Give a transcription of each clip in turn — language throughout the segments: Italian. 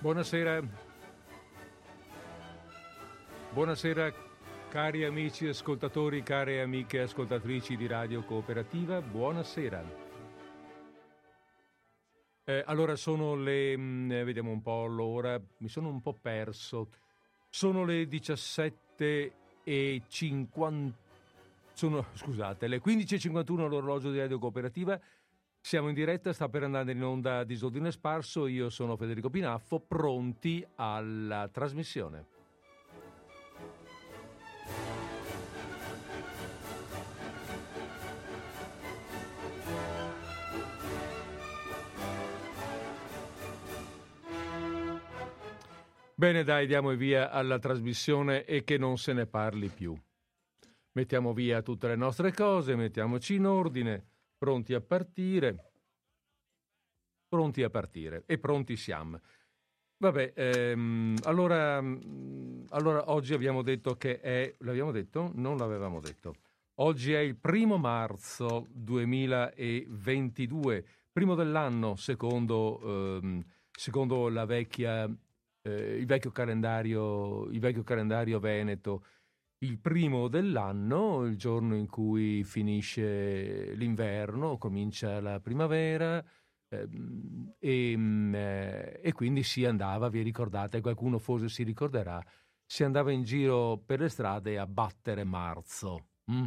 Buonasera. Buonasera cari amici ascoltatori, care amiche ascoltatrici di Radio Cooperativa, buonasera. Eh, allora sono le, mh, mm, eh, vediamo un po' l'ora, mi sono un po' perso, sono le 17 e 50, sono, scusate, le 15.51 all'orologio di Radio Cooperativa, siamo in diretta, sta per andare in onda Disordine Sparso, io sono Federico Pinaffo, pronti alla trasmissione. Bene, dai, diamo via alla trasmissione e che non se ne parli più. Mettiamo via tutte le nostre cose, mettiamoci in ordine pronti a partire, pronti a partire e pronti siamo. Vabbè, ehm, allora, mm, allora oggi abbiamo detto che è, l'abbiamo detto? Non l'avevamo detto. Oggi è il primo marzo 2022, primo dell'anno secondo, ehm, secondo vecchia, eh, il, vecchio il vecchio calendario veneto il primo dell'anno, il giorno in cui finisce l'inverno, comincia la primavera ehm, e, mm, eh, e, quindi si andava, vi ricordate, qualcuno forse si ricorderà, si andava in giro per le strade a battere marzo. Mm?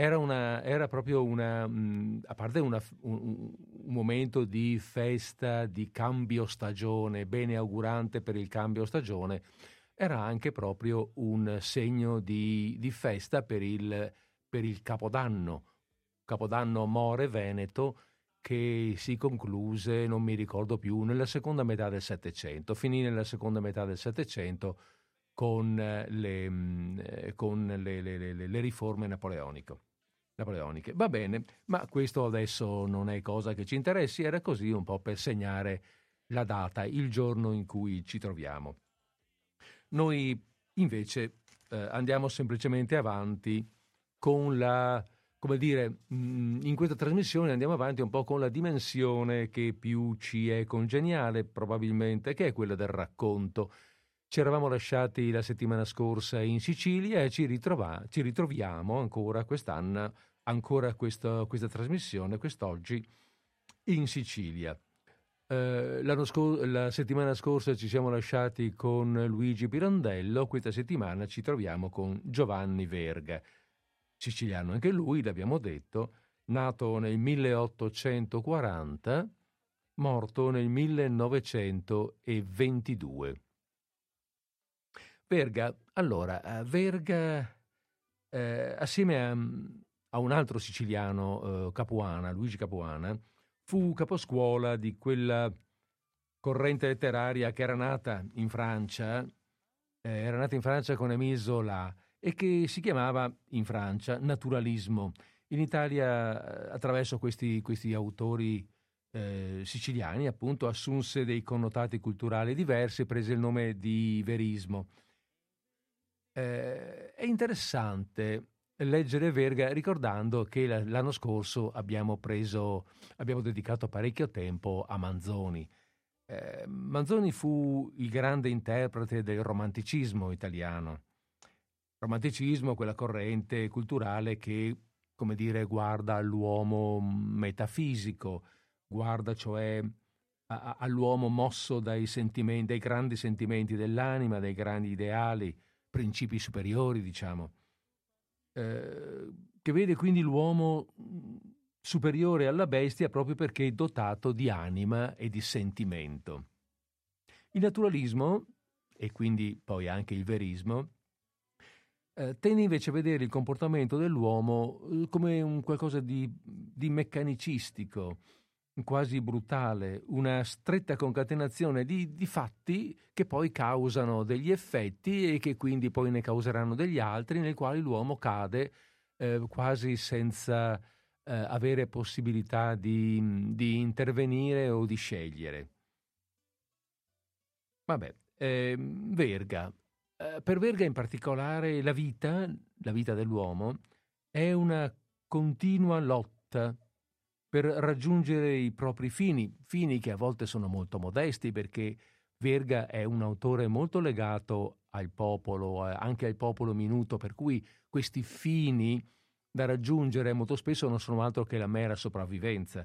Era, una, era, proprio una, mm, a parte una, un, un, momento di festa, di cambio stagione, bene augurante per il cambio stagione, era anche proprio un segno di, di festa per il, per il Capodanno, Capodanno More Veneto, che si concluse, non mi ricordo più, nella seconda metà del Settecento, finì nella seconda metà del Settecento con le, mm, con le, le, le riforme napoleoniche. Va bene, ma questo adesso non è cosa che ci interessi, era così un po' per segnare la data, il giorno in cui ci troviamo. Noi invece eh, andiamo semplicemente avanti con la, come dire, mm, in questa trasmissione andiamo avanti un po' con la dimensione che più ci è congeniale probabilmente, che è quella del racconto. Ci eravamo lasciati la settimana scorsa in Sicilia e ci, ritrova- ci ritroviamo ancora quest'anno, ancora questo, questa trasmissione, quest'oggi, in Sicilia. Eh, scor- la settimana scorsa ci siamo lasciati con Luigi Pirandello, questa settimana ci troviamo con Giovanni Verga, siciliano anche lui, l'abbiamo detto, nato nel 1840, morto nel 1922. Verga, allora, Verga, eh, assieme a, a, un altro siciliano, eh, Capuana, Luigi Capuana, fu caposcuola di quella corrente letteraria che era nata in Francia, eh, era nata in Francia con Émile Zola e che si chiamava in Francia naturalismo. In Italia, eh, attraverso questi, questi autori eh, siciliani, appunto, assunse dei connotati culturali diversi e prese il nome di verismo. Eh, è interessante leggere Verga ricordando che l'anno scorso abbiamo, preso, abbiamo dedicato parecchio tempo a Manzoni. Eh, Manzoni fu il grande interprete del romanticismo italiano. Romanticismo, quella corrente culturale che, come dire, guarda all'uomo metafisico, guarda cioè all'uomo mosso dai sentimenti, dai grandi sentimenti dell'anima, dai grandi ideali, principi superiori, diciamo. Eh, che vede quindi l'uomo mm, superiore alla bestia proprio perché è dotato di anima e di sentimento. Il naturalismo, e quindi poi anche il verismo, eh, tende invece a vedere il comportamento dell'uomo eh, come un qualcosa di, di meccanicistico, quasi brutale, una stretta concatenazione di, di, fatti che poi causano degli effetti e che quindi poi ne causeranno degli altri, nei quali l'uomo cade eh, quasi senza eh, avere possibilità di, di, intervenire o di scegliere. Vabbè, eh, Verga. Per Verga in particolare la vita, la vita dell'uomo, è una continua lotta per raggiungere i propri fini, fini che a volte sono molto modesti perché Verga è un autore molto legato al popolo, anche al popolo minuto, per cui questi fini da raggiungere molto spesso non sono altro che la mera sopravvivenza.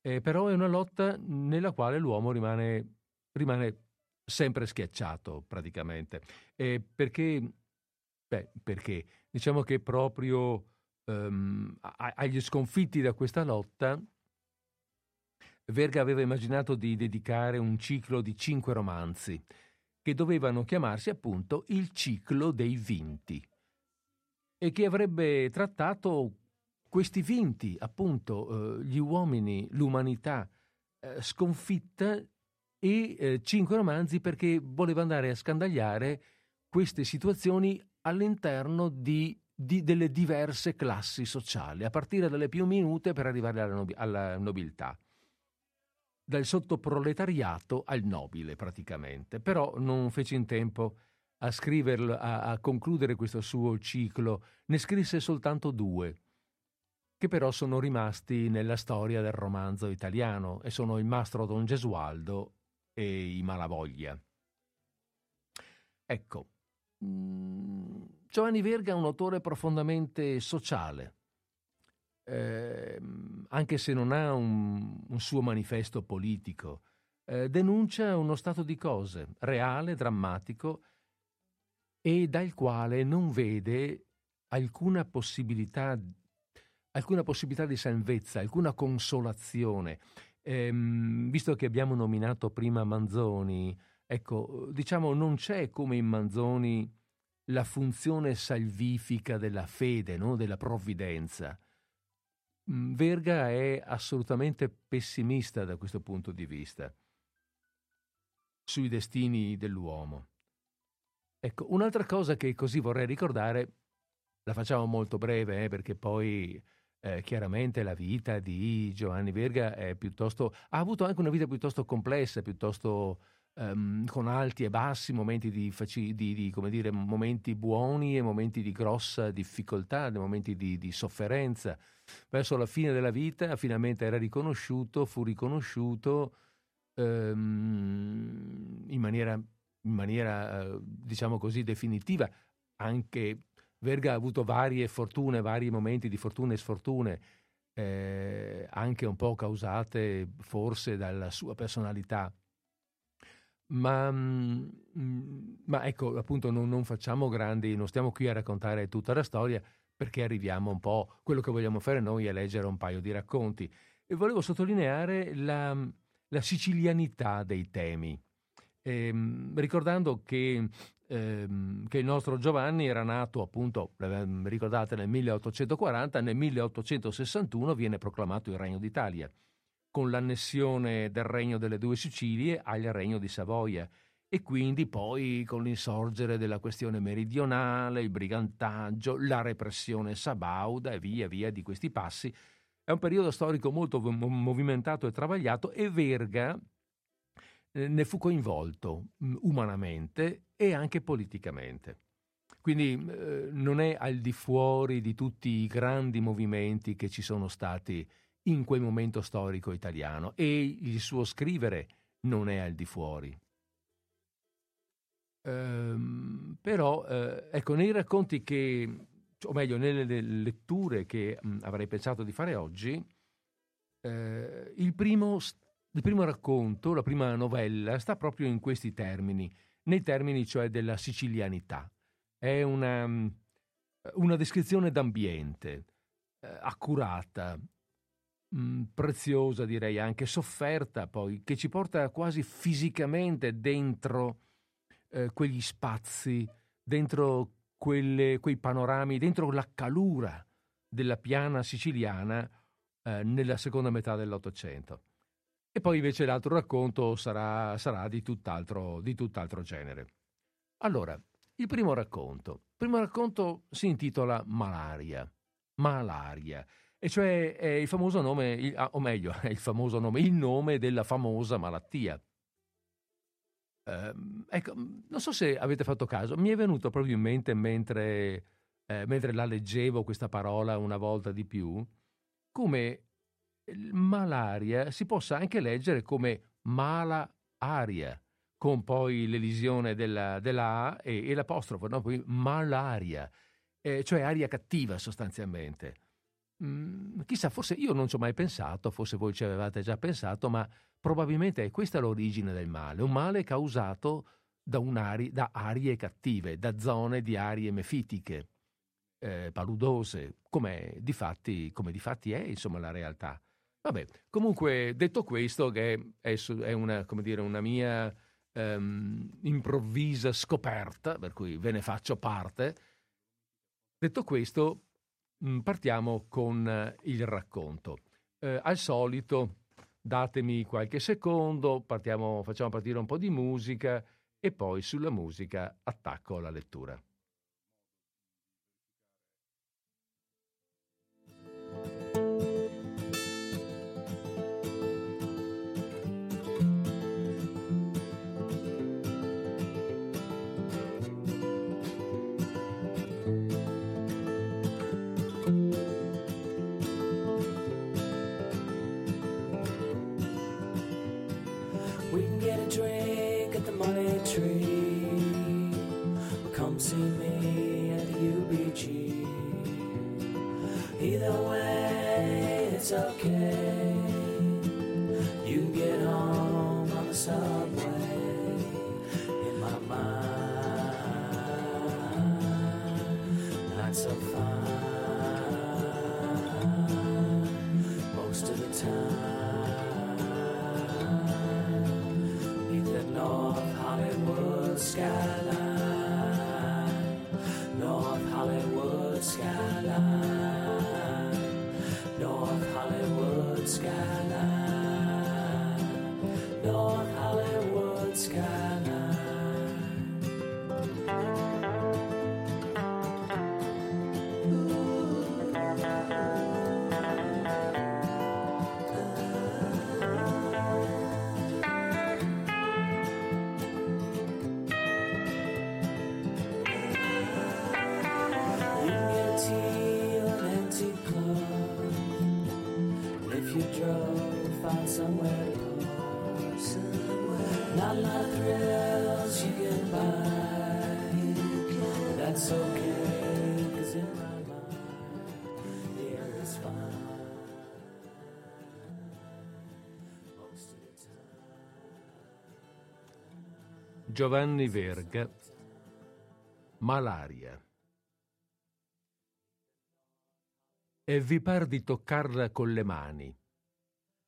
Eh, però è una lotta nella quale l'uomo rimane, rimane sempre schiacciato praticamente. Eh, perché, beh, perché diciamo che proprio um, agli sconfitti da questa lotta Verga aveva immaginato di dedicare un ciclo di cinque romanzi che dovevano chiamarsi appunto il ciclo dei vinti e che avrebbe trattato questi vinti, appunto, eh, gli uomini, l'umanità eh, sconfitta e eh, cinque romanzi perché voleva andare a scandagliare queste situazioni all'interno di, di, delle diverse classi sociali, a partire dalle più minute per arrivare alla, nobi- alla nobiltà. Dal sottoproletariato al nobile praticamente, però non fece in tempo a scriverlo, a, a, concludere questo suo ciclo, ne scrisse soltanto due, che però sono rimasti nella storia del romanzo italiano e sono Il mastro Don Gesualdo e I Malavoglia. Ecco, mm, Giovanni Verga è un autore profondamente sociale, eh, anche se non ha un, un suo manifesto politico, eh, denuncia uno stato di cose reale, drammatico e dal quale non vede alcuna possibilità, alcuna possibilità di salvezza, alcuna consolazione. Eh, visto che abbiamo nominato prima Manzoni, ecco, diciamo non c'è come in Manzoni la funzione salvifica della fede, no? della provvidenza. Mm, Verga è assolutamente pessimista da questo punto di vista sui destini dell'uomo. Ecco, un'altra cosa che così vorrei ricordare, la facciamo molto breve eh, perché poi eh, chiaramente la vita di Giovanni Verga è piuttosto, ha avuto anche una vita piuttosto complessa, piuttosto um, con alti e bassi, momenti di, faci, di, di, dire, momenti buoni e momenti di grossa difficoltà, momenti di, di sofferenza verso la fine della vita finalmente era riconosciuto, fu riconosciuto ehm, in maniera, in maniera eh, diciamo così, definitiva. Anche Verga ha avuto varie fortune, vari momenti di fortune e sfortune, eh, anche un po' causate forse dalla sua personalità. Ma, mm, ma ecco, appunto, non, non facciamo grandi, non stiamo qui a raccontare tutta la storia, perché arriviamo un po', quello che vogliamo fare noi è leggere un paio di racconti. E volevo sottolineare la, la sicilianità dei temi, ehm, ricordando che, ehm, che, il nostro Giovanni era nato appunto, ricordate, nel 1840, nel 1861 viene proclamato il Regno d'Italia, con l'annessione del Regno delle Due Sicilie al Regno di Savoia e quindi poi con l'insorgere della questione meridionale, il brigantaggio, la repressione sabauda e via via di questi passi. È un periodo storico molto movimentato e travagliato e Verga eh, ne fu coinvolto mm, umanamente e anche politicamente. Quindi eh, non è al di fuori di tutti i grandi movimenti che ci sono stati in quel momento storico italiano e il suo scrivere non è al di fuori. Ehm, però, eh, ecco, nei racconti che, o meglio, nelle letture che mh, avrei pensato di fare oggi, eh, il, primo, il primo racconto, la prima novella, sta proprio in questi termini, nei termini cioè della sicilianità. È una, una descrizione d'ambiente, eh, accurata, mh, preziosa direi anche, sofferta poi, che ci porta quasi fisicamente dentro eh, quegli spazi, dentro quelle, quei panorami, dentro la calura della piana siciliana eh, nella seconda metà dell'Ottocento. E poi invece l'altro racconto sarà, sarà di, tutt'altro, di tutt'altro genere. Allora, il primo racconto. Il primo racconto si intitola Malaria. Malaria. E cioè è il famoso nome, o meglio, è il famoso nome, il nome della famosa malattia eh, ecco, non so se avete fatto caso, mi è venuto proprio in mente mentre, eh, mentre la leggevo questa parola una volta di più, come malaria si possa anche leggere come mala aria, con poi l'elisione della, della A e, e l'apostrofo, no? poi malaria, eh, cioè aria cattiva sostanzialmente. Mm, chissà, forse io non ci ho mai pensato, forse voi ci avevate già pensato, ma probabilmente è questa l'origine del male, un male causato da, un'ari, da arie cattive, da zone di arie mefitiche, eh, paludose, come di, fatti, come di fatti è insomma la realtà. Vabbè, comunque detto questo, che è, è una, dire, una, mia um, improvvisa scoperta, per cui ve ne faccio parte, detto questo, partiamo con uh, il racconto. Uh, al solito, datemi qualche secondo, partiamo, facciamo partire un po' di musica e poi sulla musica attacco la lettura. Giovanni Verga, Malaria. E vi par di toccarla con le mani,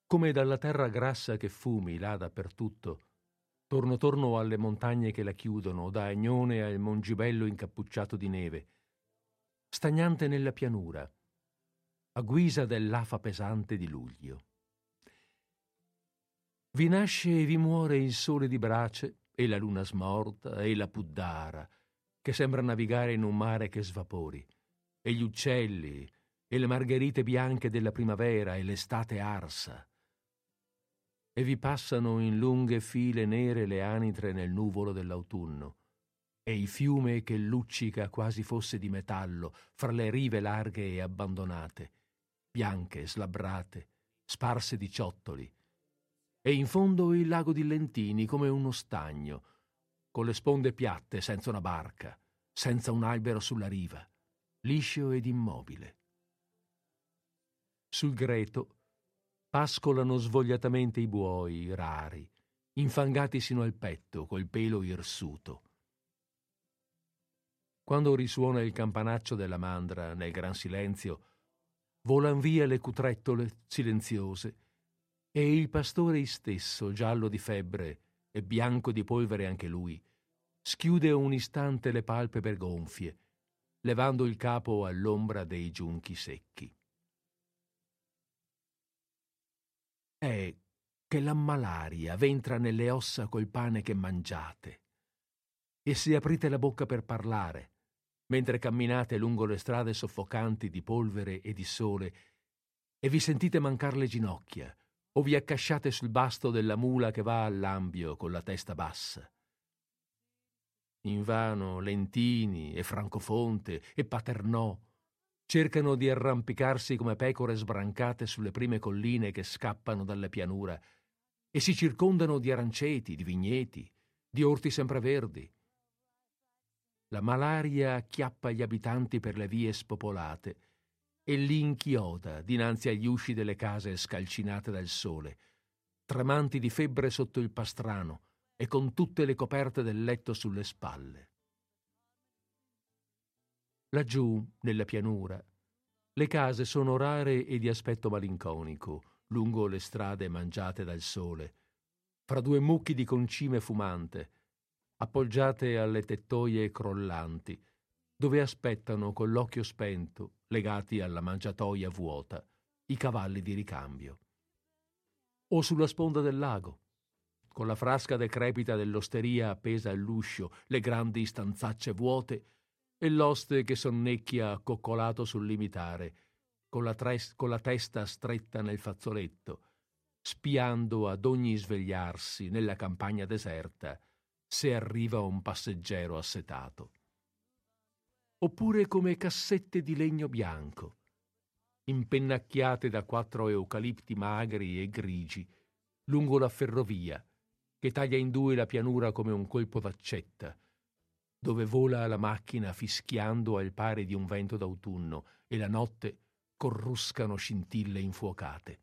come dalla terra grassa che fumi là dappertutto, torno torno alle montagne che la chiudono, da Agnone al Mongibello incappucciato di neve, stagnante nella pianura, a guisa dell'afa pesante di luglio. Vi nasce e vi muore il sole di brace e la luna smorta e la puddara, che sembra navigare in un mare che svapori, e gli uccelli e le margherite bianche della primavera e l'estate arsa. E vi passano in lunghe file nere le anitre nel nuvolo dell'autunno, e il fiume che luccica quasi fosse di metallo fra le rive larghe e abbandonate, bianche, slabbrate, sparse di ciottoli, e in fondo il lago di Lentini come uno stagno, con le sponde piatte senza una barca, senza un albero sulla riva, liscio ed immobile. Sul greto pascolano svogliatamente i buoi rari, infangati sino al petto col pelo irsuto. Quando risuona il campanaccio della mandra nel gran silenzio, volan via le cutrettole silenziose e il pastore stesso, giallo di febbre e bianco di polvere anche lui, schiude un istante le palpebre gonfie, levando il capo all'ombra dei giunchi secchi. È che la malaria ventra nelle ossa col pane che mangiate, e se aprite la bocca per parlare, mentre camminate lungo le strade soffocanti di polvere e di sole, e vi sentite mancar le ginocchia, o vi accasciate sul basto della mula che va all'ambio con la testa bassa. Invano Lentini e Francofonte e Paternò cercano di arrampicarsi come pecore sbrancate sulle prime colline che scappano dalle pianura e si circondano di aranceti, di vigneti, di orti sempreverdi. La malaria acchiappa gli abitanti per le vie spopolate e li inchioda dinanzi agli usci delle case scalcinate dal sole, tremanti di febbre sotto il pastrano e con tutte le coperte del letto sulle spalle. Laggiù, nella pianura, le case sono rare e di aspetto malinconico, lungo le strade mangiate dal sole, fra due mucchi di concime fumante, appoggiate alle tettoie crollanti, dove aspettano con l'occhio spento, legati alla mangiatoia vuota, i cavalli di ricambio. O sulla sponda del lago, con la frasca decrepita dell'osteria appesa all'uscio, le grandi stanzacce vuote e l'oste che sonnecchia accoccolato sul limitare, con la, tres- con la testa stretta nel fazzoletto, spiando ad ogni svegliarsi nella campagna deserta se arriva un passeggero assetato. Oppure come cassette di legno bianco, impennacchiate da quattro eucalipti magri e grigi, lungo la ferrovia, che taglia in due la pianura come un colpo d'accetta, dove vola la macchina fischiando al pari di un vento d'autunno e la notte corruscano scintille infuocate.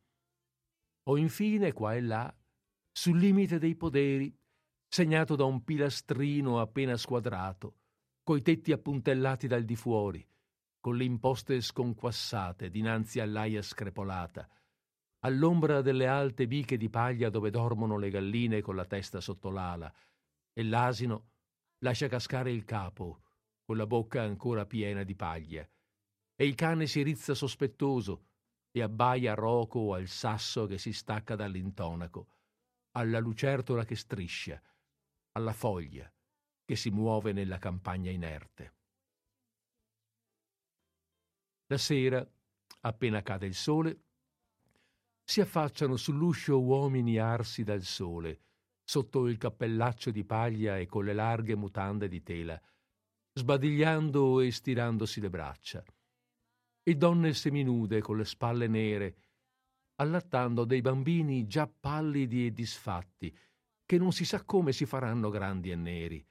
O infine, qua e là, sul limite dei poderi, segnato da un pilastrino appena squadrato, coi tetti appuntellati dal di fuori, con le imposte sconquassate dinanzi all'aia screpolata, all'ombra delle alte biche di paglia dove dormono le galline con la testa sotto l'ala, e l'asino lascia cascare il capo, con la bocca ancora piena di paglia, e il cane si rizza sospettoso e abbaia roco al sasso che si stacca dall'intonaco, alla lucertola che striscia, alla foglia che si muove nella campagna inerte. La sera, appena cade il sole, si affacciano sull'uscio uomini arsi dal sole, sotto il cappellaccio di paglia e con le larghe mutande di tela, sbadigliando e stirandosi le braccia, e donne seminude con le spalle nere, allattando dei bambini già pallidi e disfatti, che non si sa come si faranno grandi e neri,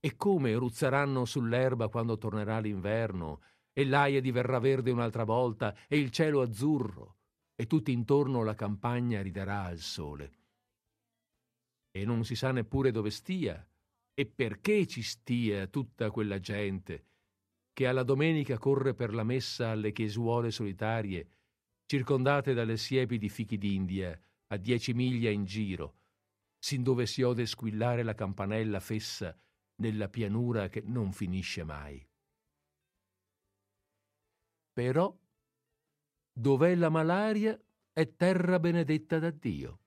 e come ruzzeranno sull'erba quando tornerà l'inverno, e l'aia diverrà verde un'altra volta, e il cielo azzurro, e tutto intorno la campagna riderà al sole. E non si sa neppure dove stia e perché ci stia tutta quella gente che alla domenica corre per la messa alle chiesuole solitarie, circondate dalle siepi di fichi d'India a dieci miglia in giro, sin dove si ode squillare la campanella fessa nella pianura che non finisce mai. Però, dov'è la malaria è terra benedetta da Dio.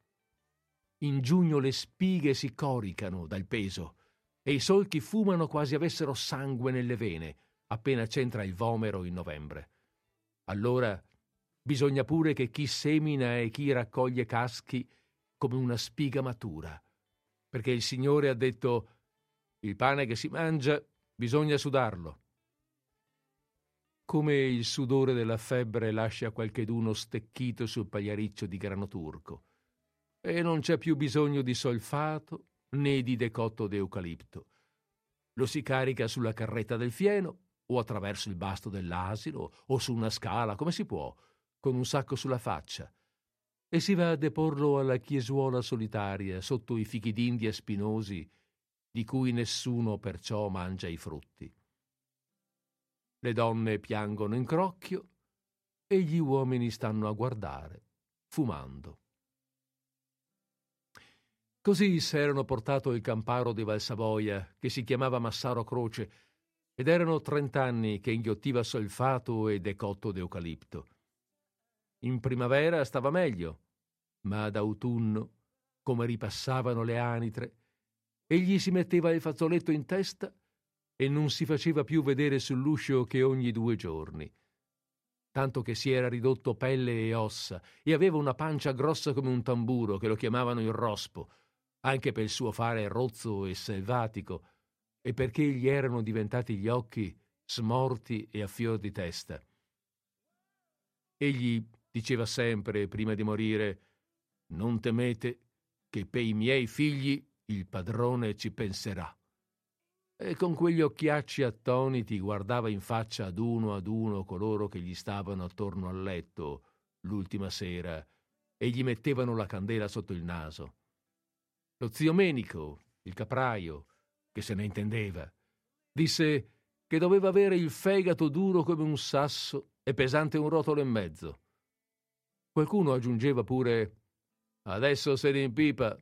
In giugno le spighe si coricano dal peso e i solchi fumano quasi avessero sangue nelle vene appena c'entra il vomero in novembre. Allora bisogna pure che chi semina e chi raccoglie caschi come una spiga matura, perché il Signore ha detto il pane che si mangia bisogna sudarlo. Come il sudore della febbre lascia qualcheduno stecchito sul pagliariccio di grano turco e non c'è più bisogno di solfato né di decotto d'eucalipto. Lo si carica sulla carretta del fieno o attraverso il basto dell'asino o su una scala, come si può, con un sacco sulla faccia, e si va a deporlo alla chiesuola solitaria sotto i fichi d'India spinosi di cui nessuno perciò mangia i frutti. Le donne piangono in crocchio e gli uomini stanno a guardare, fumando. Così s'erano portato il camparo di Valsavoia, che si chiamava Massaro Croce, ed erano trent'anni che inghiottiva solfato e decotto d'eucalipto. In primavera stava meglio, ma ad autunno, come ripassavano le anitre, egli si metteva il fazzoletto in testa e non si faceva più vedere sull'uscio che ogni due giorni. Tanto che si era ridotto pelle e ossa e aveva una pancia grossa come un tamburo che lo chiamavano il rospo, anche per il suo fare rozzo e selvatico, e perché gli erano diventati gli occhi smorti e a fior di testa, Egli diceva sempre, prima di morire, non temete che per i miei figli il padrone ci penserà. E con quegli occhiacci attoniti guardava in faccia ad uno ad uno coloro che gli stavano attorno al letto l'ultima sera e gli mettevano la candela sotto il naso. Lo zio Menico, il capraio, che se ne intendeva, disse che doveva avere il fegato duro come un sasso e pesante un rotolo e mezzo. Qualcuno aggiungeva pure Adesso se ne impipa,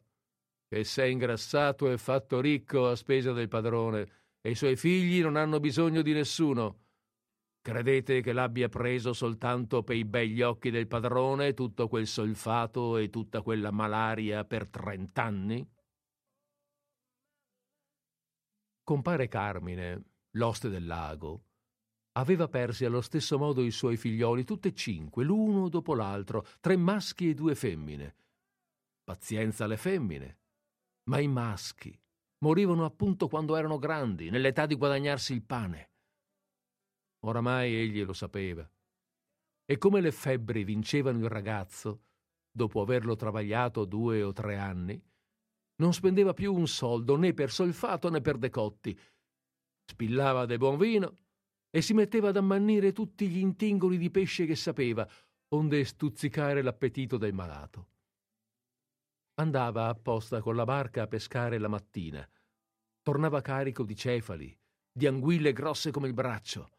che sei ingrassato e fatto ricco a spesa del padrone, e i suoi figli non hanno bisogno di nessuno. Credete che l'abbia preso soltanto per i begli occhi del padrone tutto quel solfato e tutta quella malaria per trent'anni? Compare Carmine, l'oste del lago, aveva persi allo stesso modo i suoi figlioli, tutte e cinque, l'uno dopo l'altro, tre maschi e due femmine. Pazienza alle femmine, ma i maschi morivano appunto quando erano grandi, nell'età di guadagnarsi il pane. Oramai egli lo sapeva. E come le febbri vincevano il ragazzo, dopo averlo travagliato due o tre anni, non spendeva più un soldo né per solfato né per decotti. Spillava del buon vino e si metteva ad ammannire tutti gli intingoli di pesce che sapeva, onde stuzzicare l'appetito del malato. Andava apposta con la barca a pescare la mattina. Tornava carico di cefali, di anguille grosse come il braccio.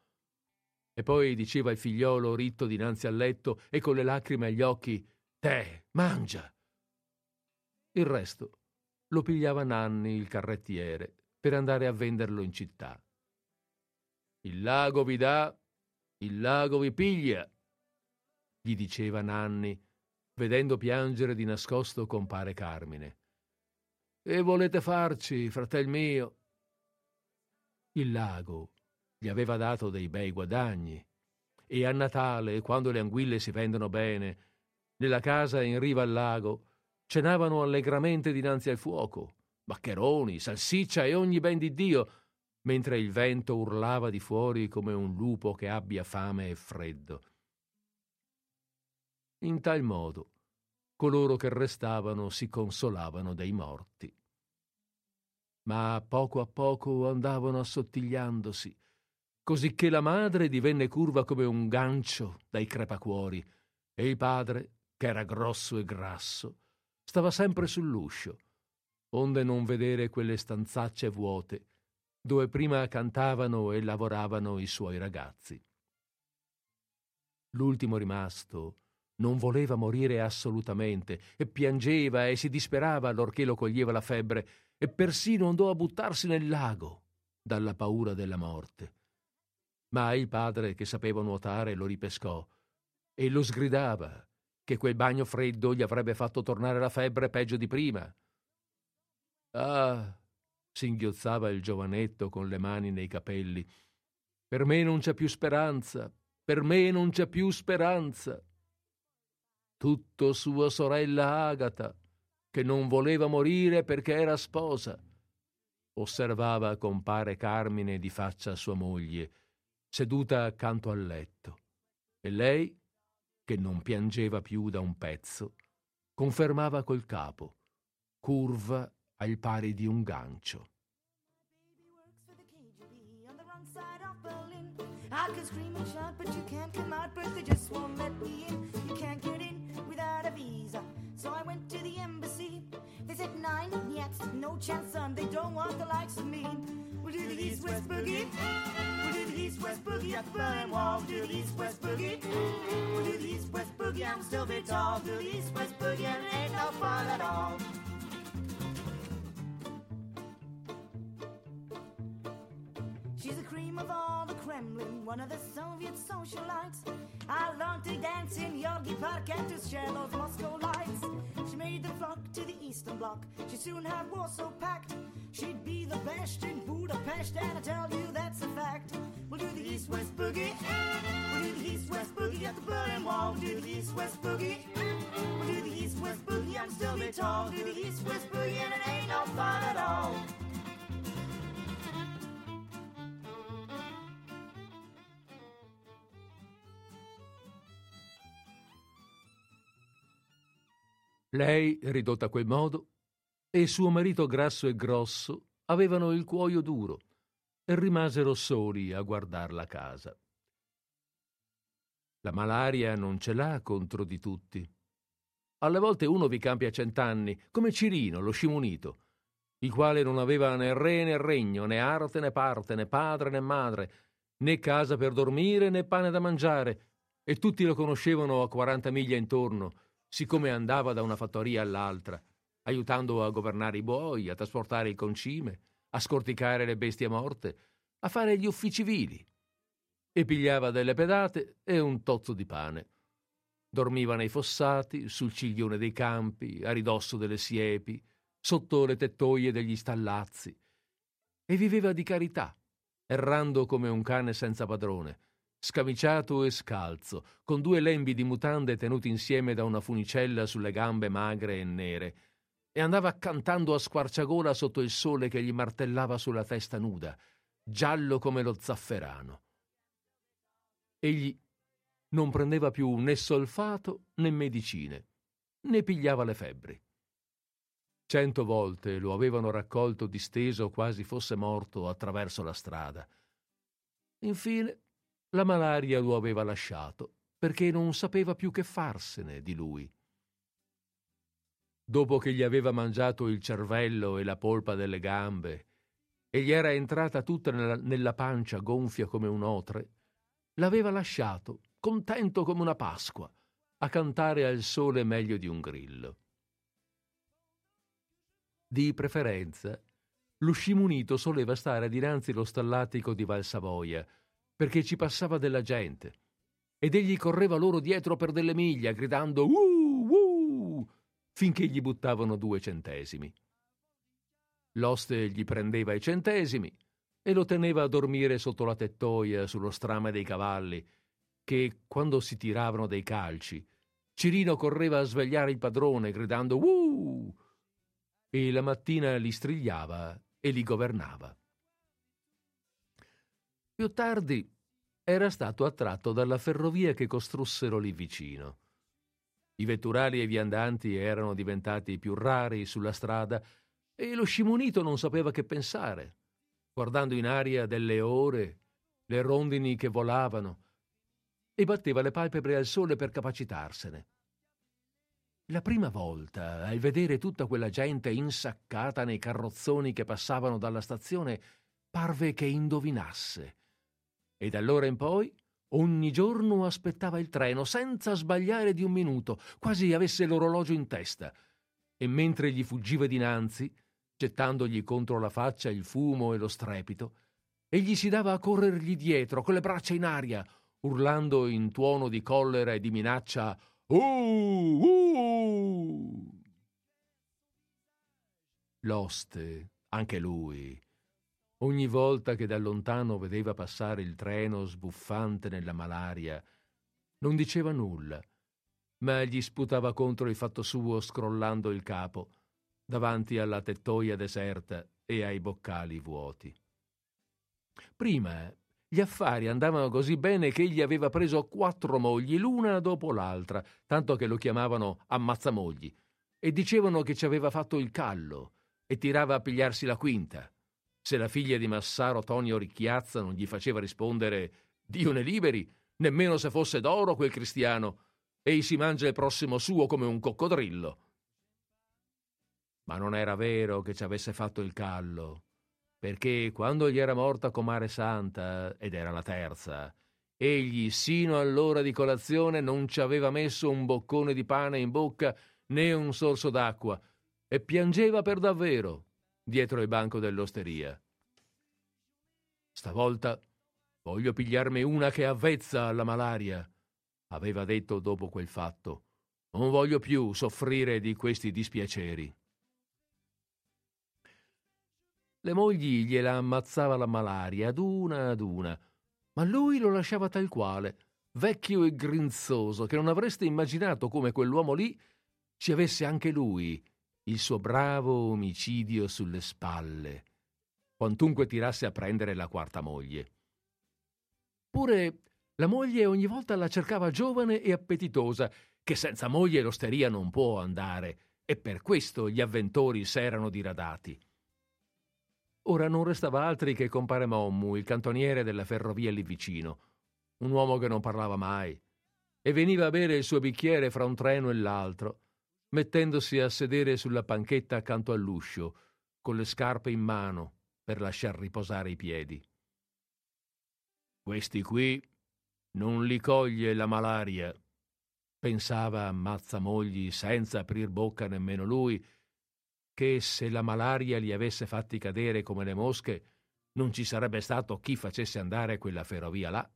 E poi diceva il figliolo ritto dinanzi al letto e con le lacrime agli occhi: Te, mangia! Il resto lo pigliava Nanni, il carrettiere, per andare a venderlo in città. Il lago vi dà, il lago vi piglia, gli diceva Nanni, vedendo piangere di nascosto compare Carmine. Che volete farci, fratel mio? Il lago gli aveva dato dei bei guadagni e a Natale, quando le anguille si vendono bene, nella casa in riva al lago cenavano allegramente dinanzi al fuoco, maccheroni, salsiccia e ogni ben di Dio, mentre il vento urlava di fuori come un lupo che abbia fame e freddo. In tal modo coloro che restavano si consolavano dei morti. Ma poco a poco andavano assottigliandosi, cosicché la madre divenne curva come un gancio dai crepacuori e il padre, che era grosso e grasso, stava sempre sull'uscio, onde non vedere quelle stanzacce vuote dove prima cantavano e lavoravano i suoi ragazzi. L'ultimo rimasto non voleva morire assolutamente e piangeva e si disperava allorché lo coglieva la febbre e persino andò a buttarsi nel lago dalla paura della morte. Ma il padre, che sapeva nuotare, lo ripescò e lo sgridava che quel bagno freddo gli avrebbe fatto tornare la febbre peggio di prima. Ah, singhiozzava il giovanetto con le mani nei capelli. Per me non c'è più speranza, per me non c'è più speranza. Tutto sua sorella Agata, che non voleva morire perché era sposa. Osservava compare Carmine di faccia a sua moglie, seduta accanto al letto. E lei, che non piangeva più da un pezzo, confermava col capo, curva al pari di un gancio. I could scream and shout, but you can't come out, but just won't let me in. You can't get in visa. So I went to the embassy. They said nine, yet no chance, son. They don't want the likes of me. We'll do the east west boogie. We'll do the east west boogie at the Berlin Wall. We'll do the east west boogie. We'll do the east west boogie. I'm still bit tall. Do the east west boogie and it ain't no fun at all. She's the cream of all Kremlin, one of the Soviet socialites. I learned to dance in Yogi Park and to share those Moscow lights. She made the flock to the Eastern Bloc. She soon had Warsaw packed. She'd be the best in Budapest, and I tell you that's a fact. Lei, ridotta a quel modo, e suo marito grasso e grosso avevano il cuoio duro e rimasero soli a guardar la casa. La malaria non ce l'ha contro di tutti. Alle volte uno vi cambia cent'anni, come Cirino, lo scimunito, il quale non aveva né re né regno, né arte né parte, né padre né madre, né casa per dormire né pane da mangiare, e tutti lo conoscevano a quaranta miglia intorno, siccome andava da una fattoria all'altra, aiutando a governare i buoi, a trasportare il concime, a scorticare le bestie morte, a fare gli uffici vili. E pigliava delle pedate e un tozzo di pane. Dormiva nei fossati, sul ciglione dei campi, a ridosso delle siepi, sotto le tettoie degli stallazzi, e viveva di carità, errando come un cane senza padrone, scamiciato e scalzo, con due lembi di mutande tenuti insieme da una funicella sulle gambe magre e nere, e andava cantando a squarciagola sotto il sole che gli martellava sulla testa nuda, giallo come lo zafferano. Egli non prendeva più né solfato né medicine, né pigliava le febbri. Cento volte lo avevano raccolto disteso quasi fosse morto attraverso la strada. Infine la malaria lo aveva lasciato perché non sapeva più che farsene di lui. Dopo che gli aveva mangiato il cervello e la polpa delle gambe e gli era entrata tutta nella, nella pancia gonfia come un otre, l'aveva lasciato, contento come una Pasqua, a cantare al sole meglio di un grillo. Di preferenza, lo scimunito soleva stare dinanzi lo stallatico di Val Savoia, perché ci passava della gente, ed egli correva loro dietro per delle miglia, gridando uh, uh, finché gli buttavano due centesimi. L'oste gli prendeva i centesimi e lo teneva a dormire sotto la tettoia sullo strame dei cavalli, che, quando si tiravano dei calci, Cirino correva a svegliare il padrone, gridando uh, e la mattina li strigliava e li governava. Più tardi era stato attratto dalla ferrovia che costrussero lì vicino. I vetturali e i viandanti erano diventati più rari sulla strada e lo scimunito non sapeva che pensare, guardando in aria delle ore, le rondini che volavano, e batteva le palpebre al sole per capacitarsene. La prima volta, al vedere tutta quella gente insaccata nei carrozzoni che passavano dalla stazione, parve che indovinasse. E da allora in poi, ogni giorno aspettava il treno senza sbagliare di un minuto, quasi avesse l'orologio in testa. E mentre gli fuggiva dinanzi, gettandogli contro la faccia il fumo e lo strepito, egli si dava a corrergli dietro con le braccia in aria, urlando in tuono di collera e di minaccia Uh, uh. L'oste, anche lui, ogni volta che da lontano vedeva passare il treno sbuffante nella malaria, non diceva nulla, ma gli sputava contro il fatto suo scrollando il capo davanti alla tettoia deserta e ai boccali vuoti. Prima gli affari andavano così bene che egli aveva preso quattro mogli, l'una dopo l'altra, tanto che lo chiamavano ammazzamogli, e dicevano che ci aveva fatto il callo e tirava a pigliarsi la quinta. Se la figlia di Massaro Tonio Ricchiazza non gli faceva rispondere Dio ne liberi, nemmeno se fosse d'oro quel cristiano, ei si mangia il prossimo suo come un coccodrillo. Ma non era vero che ci avesse fatto il callo perché quando gli era morta comare Santa, ed era la terza, egli sino all'ora di colazione non ci aveva messo un boccone di pane in bocca né un sorso d'acqua, e piangeva per davvero dietro il banco dell'osteria. Stavolta voglio pigliarmi una che è avvezza alla malaria, aveva detto dopo quel fatto. Non voglio più soffrire di questi dispiaceri. Le mogli gliela ammazzava la malaria ad una ad una, ma lui lo lasciava tal quale, vecchio e grinzoso, che non avreste immaginato come quell'uomo lì ci avesse anche lui il suo bravo omicidio sulle spalle, quantunque tirasse a prendere la quarta moglie. Pure la moglie ogni volta la cercava giovane e appetitosa, che senza moglie l'osteria non può andare e per questo gli avventori s'erano diradati. Ora non restava altri che compare Mommu, il cantoniere della ferrovia lì vicino, un uomo che non parlava mai, e veniva a bere il suo bicchiere fra un treno e l'altro, mettendosi a sedere sulla panchetta accanto all'uscio, con le scarpe in mano per lasciar riposare i piedi. Questi qui non li coglie la malaria, pensava Mazzamogli senza aprir bocca nemmeno lui, che se la malaria li avesse fatti cadere come le mosche, non ci sarebbe stato chi facesse andare quella ferrovia là.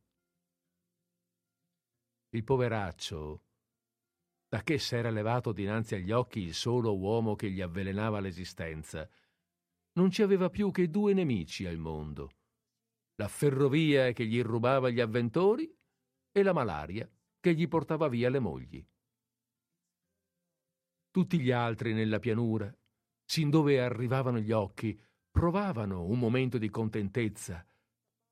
Il poveraccio, da che s'era levato dinanzi agli occhi il solo uomo che gli avvelenava l'esistenza, non ci aveva più che due nemici al mondo, la ferrovia che gli rubava gli avventori e la malaria che gli portava via le mogli. Tutti gli altri nella pianura, sin dove arrivavano gli occhi, provavano un momento di contentezza,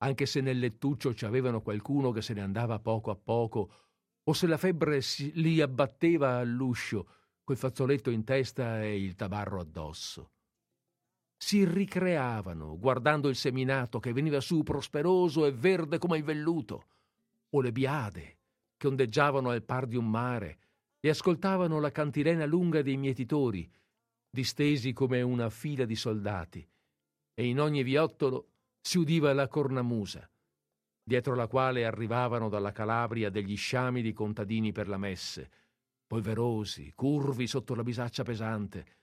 anche se nel lettuccio ci avevano qualcuno che se ne andava poco a poco, o se la febbre li abbatteva all'uscio, col fazzoletto in testa e il tabarro addosso. Si ricreavano guardando il seminato che veniva su prosperoso e verde come il velluto, o le biade che ondeggiavano al par di un mare e ascoltavano la cantilena lunga dei mietitori, distesi come una fila di soldati, e in ogni viottolo si udiva la cornamusa, dietro la quale arrivavano dalla Calabria degli sciami di contadini per la messe, polverosi, curvi sotto la bisaccia pesante,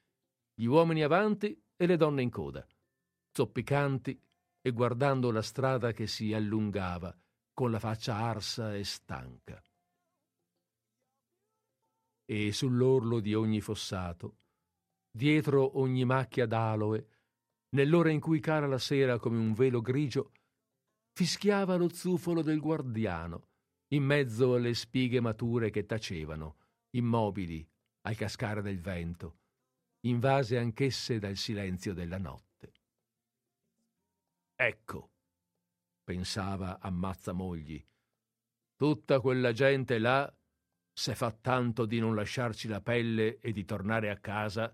gli uomini avanti e le donne in coda, zoppicanti e guardando la strada che si allungava con la faccia arsa e stanca. E sull'orlo di ogni fossato, dietro ogni macchia d'aloe, nell'ora in cui cala la sera come un velo grigio, fischiava lo zufolo del guardiano, in mezzo alle spighe mature che tacevano, immobili al cascare del vento, invase anch'esse dal silenzio della notte. Ecco, pensava Ammazzamogli, tutta quella gente là se fa tanto di non lasciarci la pelle e di tornare a casa,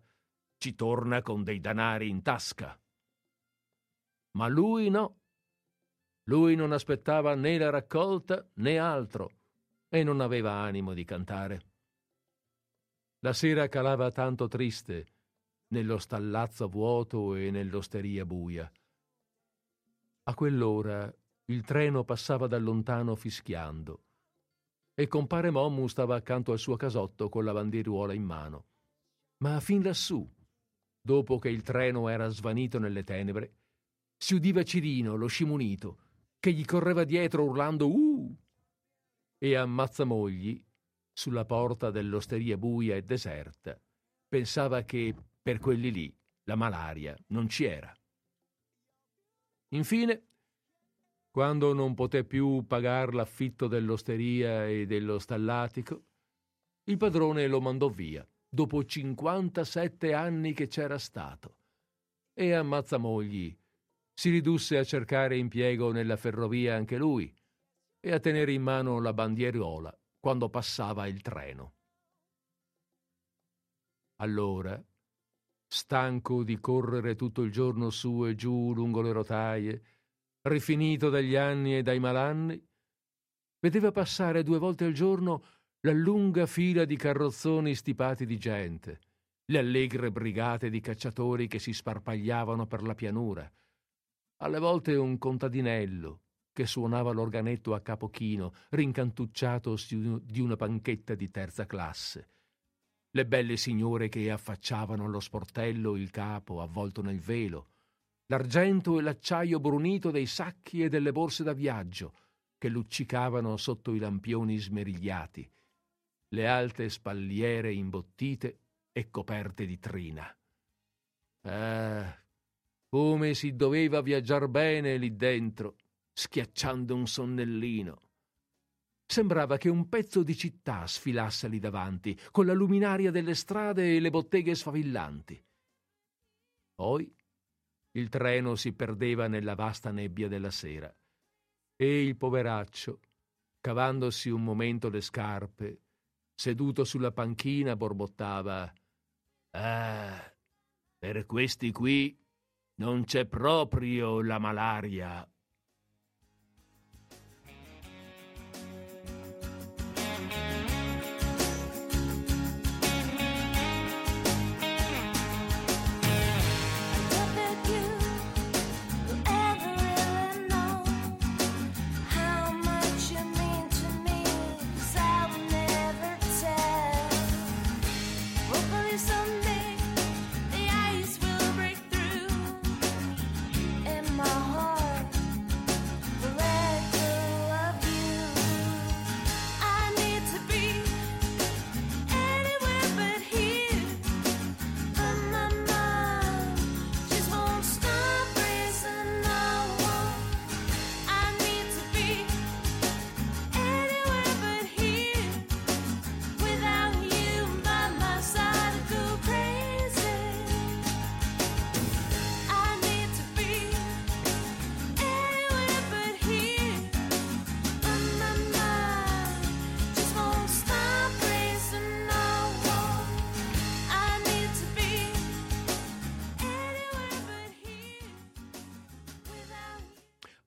ci torna con dei danari in tasca. Ma lui no. Lui non aspettava né la raccolta né altro e non aveva animo di cantare. La sera calava tanto triste nello stallazzo vuoto e nell'osteria buia. A quell'ora il treno passava da lontano fischiando e compare Mommu stava accanto al suo casotto con la bandieruola in mano. Ma fin lassù, dopo che il treno era svanito nelle tenebre, si udiva Cirino, lo scimunito, che gli correva dietro urlando Uh! E a Mazzamogli, sulla porta dell'osteria buia e deserta, pensava che per quelli lì la malaria non c'era. Infine quando non poté più pagar l'affitto dell'osteria e dello stallatico, il padrone lo mandò via, dopo 57 anni che c'era stato. E a Mazzamogli si ridusse a cercare impiego nella ferrovia anche lui e a tenere in mano la bandieruola quando passava il treno. Allora, stanco di correre tutto il giorno su e giù lungo le rotaie, rifinito dagli anni e dai malanni, vedeva passare due volte al giorno la lunga fila di carrozzoni stipati di gente, le allegre brigate di cacciatori che si sparpagliavano per la pianura, alle volte un contadinello che suonava l'organetto a capo chino, rincantucciato di una panchetta di terza classe, le belle signore che affacciavano allo sportello il capo avvolto nel velo, l'argento e l'acciaio brunito dei sacchi e delle borse da viaggio che luccicavano sotto i lampioni smerigliati, le alte spalliere imbottite e coperte di trina. Ah, come si doveva viaggiar bene lì dentro, schiacciando un sonnellino. Sembrava che un pezzo di città sfilasse lì davanti, con la luminaria delle strade e le botteghe sfavillanti. Poi il treno si perdeva nella vasta nebbia della sera e il poveraccio, cavandosi un momento le scarpe, seduto sulla panchina, borbottava. Ah, per questi qui non c'è proprio la malaria.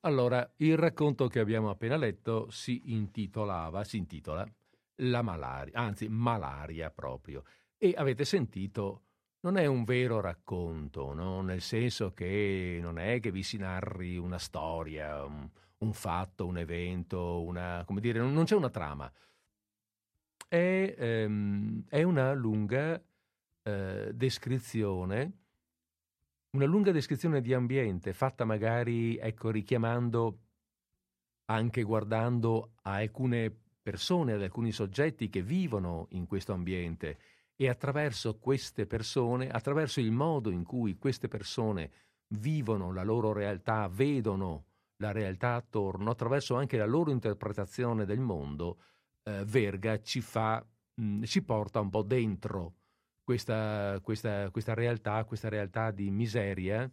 Allora, il racconto che abbiamo appena letto si intitolava, si intitola La malaria, anzi malaria proprio. E avete sentito, non è un vero racconto, no? nel senso che non è che vi si narri una storia, un, un fatto, un evento, una, come dire, non, non c'è una trama. È, ehm, è una lunga eh, descrizione una lunga descrizione di ambiente fatta magari, ecco, richiamando anche guardando a alcune persone, ad alcuni soggetti che vivono in questo ambiente e attraverso queste persone, attraverso il modo in cui queste persone vivono la loro realtà, vedono la realtà attorno, attraverso anche la loro interpretazione del mondo, eh, Verga ci fa, mh, ci porta un po' dentro questa, questa, questa realtà, questa realtà di miseria,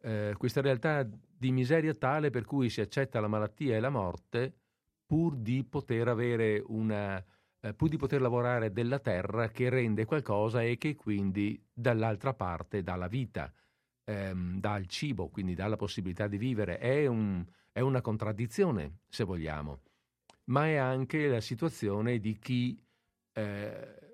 eh, questa realtà di miseria tale per cui si accetta la malattia e la morte pur di poter avere una, eh, pur di poter lavorare della terra che rende qualcosa e che quindi dall'altra parte dà la vita, ehm, dà il cibo, quindi dà la possibilità di vivere. È, un, è una contraddizione, se vogliamo, ma è anche la situazione di chi eh,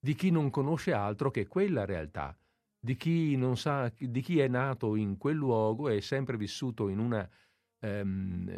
di chi non conosce altro che quella realtà, di chi, sa, di chi è nato in quel luogo e è sempre vissuto in una, um,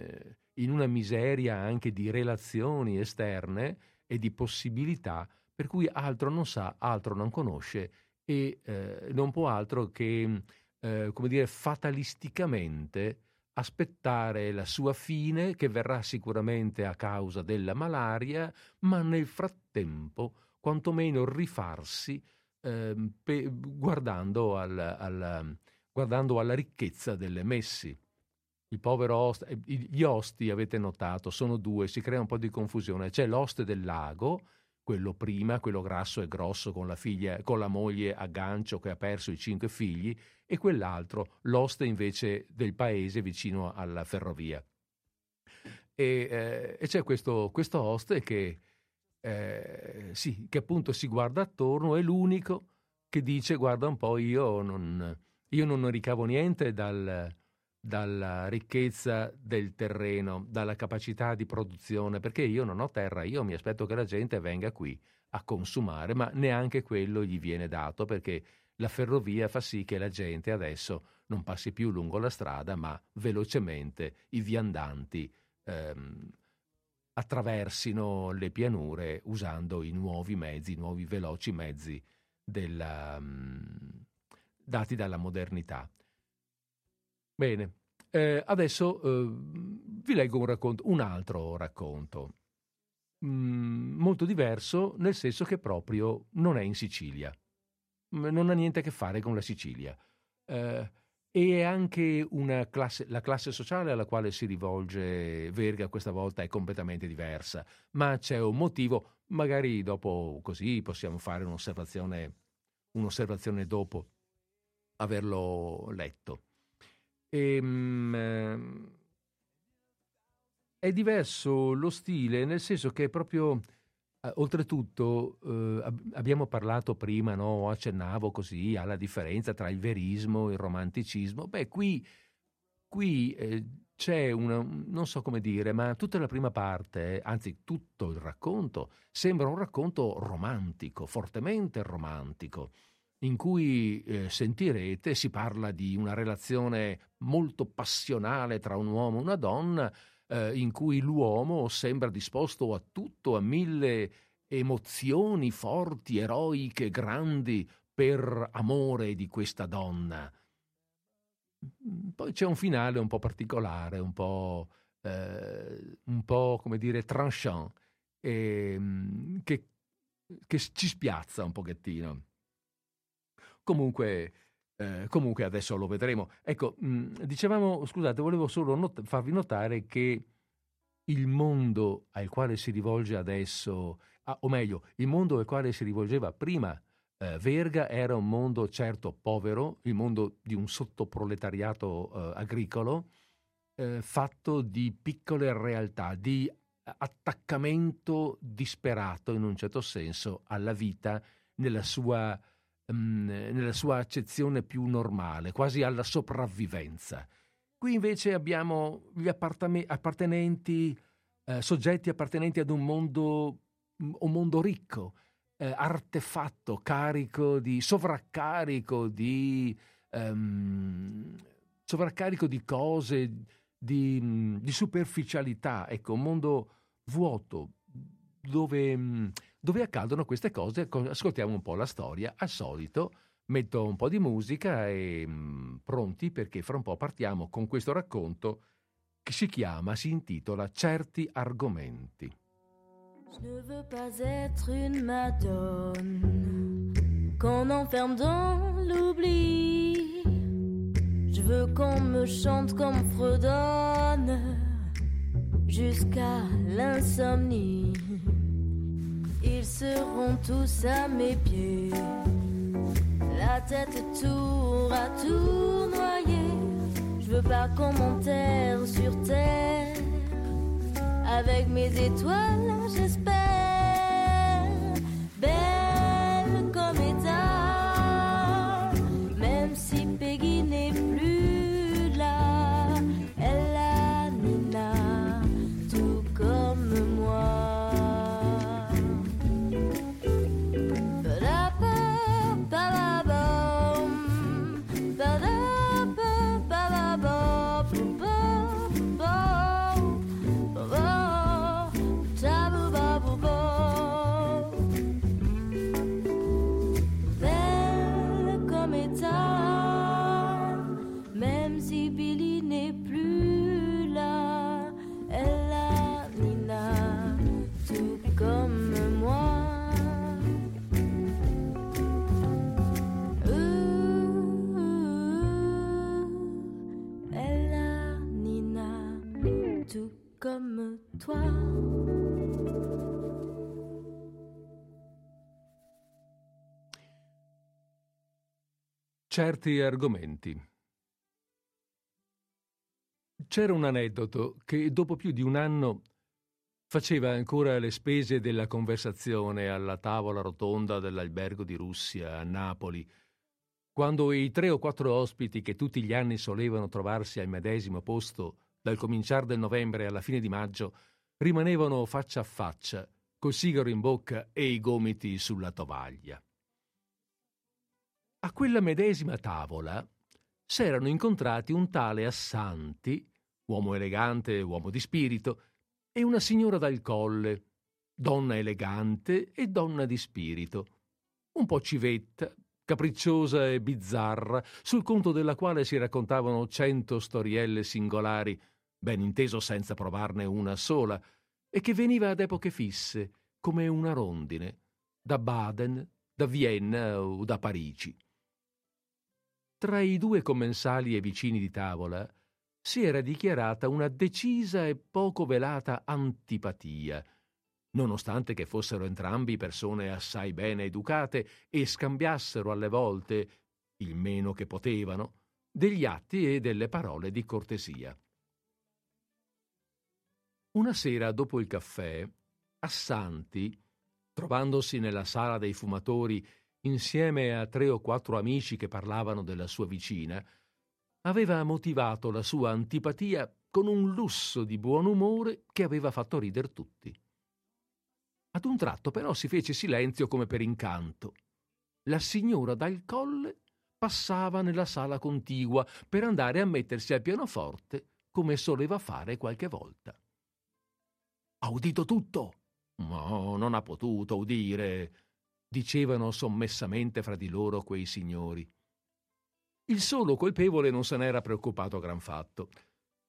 in una miseria anche di relazioni esterne e di possibilità, per cui altro non sa, altro non conosce e eh, non può altro che, eh, come dire, fatalisticamente aspettare la sua fine, che verrà sicuramente a causa della malaria, ma nel frattempo quantomeno rifarsi eh, pe, guardando, al, al, guardando, alla ricchezza delle messi. Il povero oste, eh, gli osti, avete notato, sono due, si crea un po' di confusione. C'è l'oste del lago, quello prima, quello grasso e grosso con la, figlia, con la moglie a gancio che ha perso i cinque figli, e quell'altro, l'oste invece del paese vicino alla ferrovia. E, eh, e c'è questo, questo oste che eh, sì, che appunto si guarda attorno, è l'unico che dice guarda un po', io non, io non ricavo niente dal, dalla ricchezza del terreno, dalla capacità di produzione, perché io non ho terra, io mi aspetto che la gente venga qui a consumare, ma neanche quello gli viene dato perché la ferrovia fa sì che la gente adesso non passi più lungo la strada, ma velocemente i viandanti ehm, attraversino le pianure usando i nuovi mezzi, i nuovi veloci mezzi della, um, dati dalla modernità. Bene, eh, adesso eh, vi leggo un, racconto, un altro racconto, mm, molto diverso nel senso che proprio non è in Sicilia, non ha niente a che fare con la Sicilia. Eh, e anche classe, la classe sociale alla quale si rivolge Verga questa volta è completamente diversa, ma c'è un motivo, magari dopo così possiamo fare un'osservazione, un'osservazione dopo averlo letto. E, um, è diverso lo stile, nel senso che è proprio oltretutto eh, abbiamo parlato prima, no, accennavo così alla differenza tra il verismo e il romanticismo. Beh, qui, qui eh, c'è una, non so come dire, ma tutta la prima parte, anzi tutto il racconto, sembra un racconto romantico, fortemente romantico, in cui eh, sentirete si parla di una relazione molto passionale tra un uomo e una donna, eh, in cui l'uomo sembra disposto a tutto, a mille emozioni forti, eroiche, grandi, per amore di questa donna. Poi c'è un finale un po' particolare, un po', eh, un po' come dire, tranchant, eh, che, che ci spiazza un pochettino. Comunque, eh, comunque adesso lo vedremo. Ecco, mh, mm, dicevamo, scusate, volevo solo not- farvi notare che il mondo al quale si rivolge adesso, ah, o meglio, il mondo al quale si rivolgeva prima eh, Verga era un mondo certo povero, il mondo di un sottoproletariato eh, agricolo, eh, fatto di piccole realtà, di attaccamento disperato in un certo senso alla vita nella sua nella sua accezione più normale, quasi alla sopravvivenza. Qui invece abbiamo gli appartenenti, eh, soggetti appartenenti ad un mondo, un mondo ricco, eh, artefatto, carico di sovraccarico di, um, sovraccarico di cose, di, di, superficialità, ecco, un mondo vuoto dove dove accadono queste cose. Ascoltiamo un po' la storia. Al solito metto un po' di musica e mh, mm, pronti perché fra un po' partiamo con questo racconto che si chiama, si intitola Certi argomenti. Je ne veux pas être une madone qu'on enferme dans l'oubli. Je veux qu'on me chante comme fredonne jusqu'à l'insomnie. Ils seront tous à mes pieds, la tête tour à tournoyer. Je veux pas qu'on sur terre, avec mes étoiles, j'espère. Certi argomenti. C'era un aneddoto che dopo più di un anno faceva ancora le spese della conversazione alla tavola rotonda dell'albergo di Russia a Napoli, quando i tre o quattro ospiti che tutti gli anni solevano trovarsi al medesimo posto dal cominciare del novembre alla fine di maggio rimanevano faccia a faccia, col sigaro in bocca e i gomiti sulla tovaglia. A quella medesima tavola s'erano incontrati un tale Assanti, uomo elegante e uomo di spirito, e una signora dal colle, donna elegante e donna di spirito, un po' civetta, capricciosa e bizzarra, sul conto della quale si raccontavano cento storielle singolari, ben inteso senza provarne una sola, e che veniva ad epoche fisse, come una rondine, da Baden, da Vienna o da Parigi. Tra i due commensali e vicini di tavola si era dichiarata una decisa e poco velata antipatia, nonostante che fossero entrambi persone assai bene educate e scambiassero alle volte, il meno che potevano, degli atti e delle parole di cortesia. Una sera dopo il caffè, Assanti, trovandosi nella sala dei fumatori insieme a tre o quattro amici che parlavano della sua vicina, aveva motivato la sua antipatia con un lusso di buon umore che aveva fatto rider tutti. Ad un tratto però si fece silenzio come per incanto. La signora dal colle passava nella sala contigua per andare a mettersi al pianoforte come soleva fare qualche volta. Ha udito tutto? No, non ha potuto udire, dicevano sommessamente fra di loro quei signori. Il solo colpevole non se n'era preoccupato gran fatto.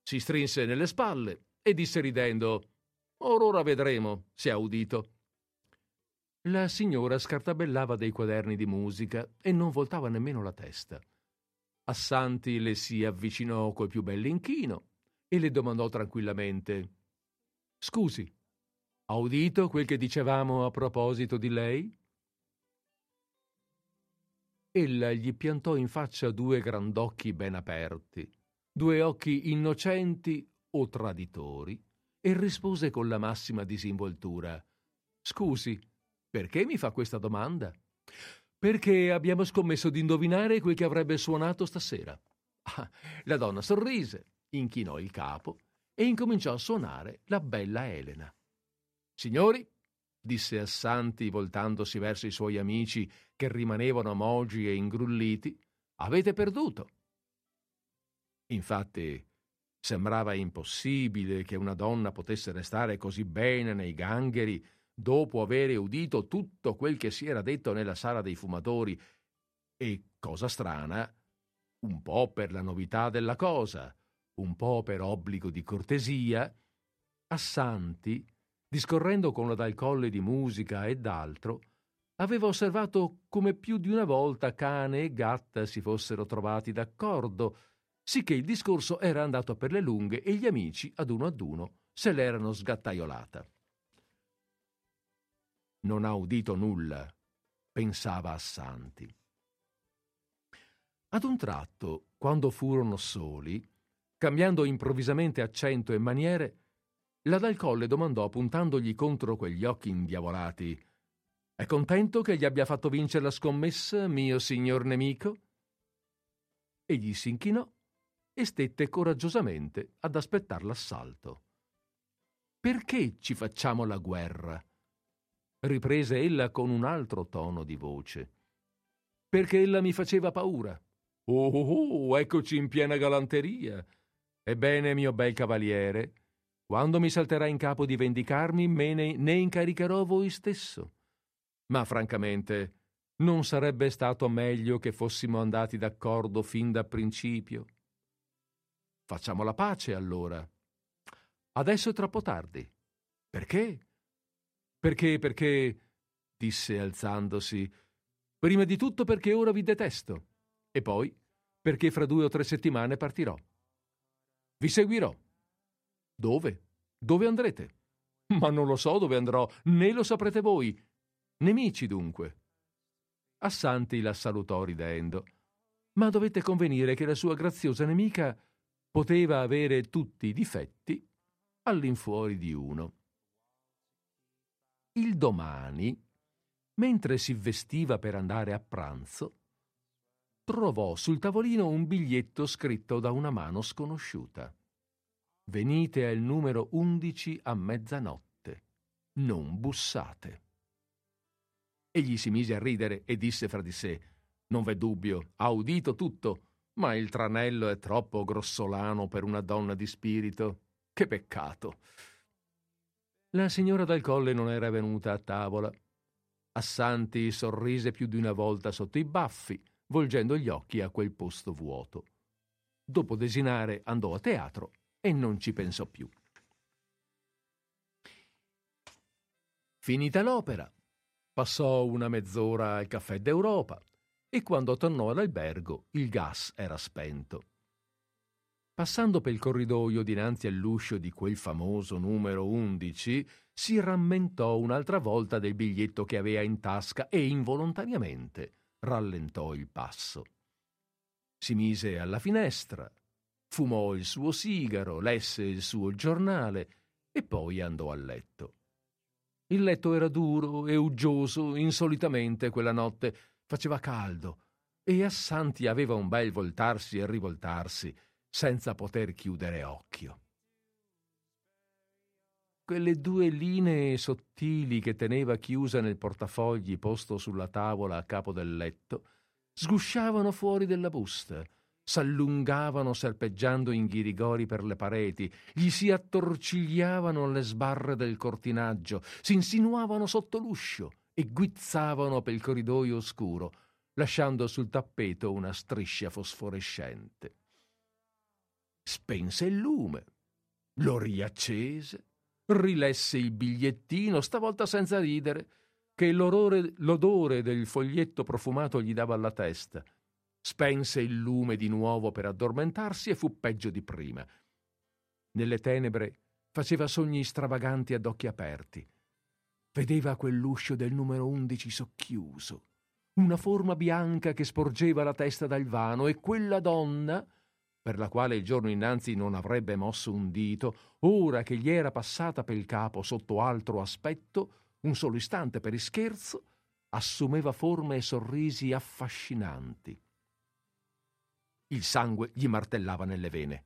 Si strinse nelle spalle e disse ridendo Or ora vedremo se ha udito. La signora scartabellava dei quaderni di musica e non voltava nemmeno la testa. Assanti le si avvicinò col più bell'inchino e le domandò tranquillamente Scusi, ha udito quel che dicevamo a proposito di lei? Ella gli piantò in faccia due grandocchi ben aperti, due occhi innocenti o traditori, e rispose con la massima disinvoltura Scusi, perché mi fa questa domanda? Perché abbiamo scommesso di indovinare quel che avrebbe suonato stasera. Ah, la donna sorrise, inchinò il capo e incominciò a suonare la bella Elena. Signori, disse Assanti voltandosi verso i suoi amici che rimanevano mogi e ingrulliti, avete perduto. Infatti, sembrava impossibile che una donna potesse restare così bene nei gangheri dopo avere udito tutto quel che si era detto nella sala dei fumatori e, cosa strana, un po' per la novità della cosa, un po' per obbligo di cortesia, Assanti, discorrendo con la dal colle di musica ed altro, aveva osservato come più di una volta cane e gatta si fossero trovati d'accordo, sicché il discorso era andato per le lunghe e gli amici, ad uno ad uno, se l'erano sgattaiolata. Non ha udito nulla, pensava Assanti. Ad un tratto, quando furono soli, Cambiando improvvisamente accento e maniere, la dal colle domandò puntandogli contro quegli occhi indiavolati È contento che gli abbia fatto vincere la scommessa, mio signor nemico? Egli s'inchinò e stette coraggiosamente ad aspettar l'assalto. Perché ci facciamo la guerra? riprese ella con un altro tono di voce. Perché ella mi faceva paura. Oh, oh, oh eccoci in piena galanteria. Ebbene, mio bel cavaliere, quando mi salterà in capo di vendicarmi, me ne, ne incaricherò voi stesso. Ma francamente, non sarebbe stato meglio che fossimo andati d'accordo fin da principio? Facciamo la pace allora. Adesso è troppo tardi. Perché? Perché, perché, disse alzandosi, prima di tutto perché ora vi detesto, e poi perché fra due o tre settimane partirò. Vi seguirò. Dove? Dove andrete? Ma non lo so dove andrò, né lo saprete voi. Nemici dunque. Assanti la salutò ridendo. Ma dovete convenire che la sua graziosa nemica poteva avere tutti i difetti all'infuori di uno. Il domani, mentre si vestiva per andare a pranzo, trovò sul tavolino un biglietto scritto da una mano sconosciuta. Venite al numero 11 a mezzanotte. Non bussate. Egli si mise a ridere e disse fra di sé: Non v'è dubbio, ha udito tutto, ma il tranello è troppo grossolano per una donna di spirito. Che peccato. La signora dal colle non era venuta a tavola. Assanti sorrise più di una volta sotto i baffi volgendo gli occhi a quel posto vuoto. Dopo desinare andò a teatro e non ci pensò più. Finita l'opera, passò una mezz'ora al caffè d'Europa e quando tornò all'albergo il gas era spento. Passando per il corridoio dinanzi all'uscio di quel famoso numero 11, si rammentò un'altra volta del biglietto che aveva in tasca e involontariamente rallentò il passo. Si mise alla finestra, fumò il suo sigaro, lesse il suo giornale e poi andò a letto. Il letto era duro e uggioso, insolitamente quella notte faceva caldo e Assanti aveva un bel voltarsi e rivoltarsi senza poter chiudere occhio. Quelle due linee sottili che teneva chiusa nel portafogli posto sulla tavola a capo del letto sgusciavano fuori della busta, s'allungavano serpeggiando in ghirigori per le pareti, gli si attorcigliavano alle sbarre del cortinaggio, si insinuavano sotto l'uscio e guizzavano per il corridoio oscuro, lasciando sul tappeto una striscia fosforescente. Spense il lume, lo riaccese, rilesse il bigliettino, stavolta senza ridere, che l'odore, del foglietto profumato gli dava alla testa. Spense il lume di nuovo per addormentarsi e fu peggio di prima. Nelle tenebre faceva sogni stravaganti ad occhi aperti. Vedeva quell'uscio del numero undici socchiuso una forma bianca che sporgeva la testa dal vano e quella donna, per la quale il giorno innanzi non avrebbe mosso un dito, ora che gli era passata pel capo sotto altro aspetto, un solo istante per ischerzo, assumeva forme e sorrisi affascinanti. Il sangue gli martellava nelle vene.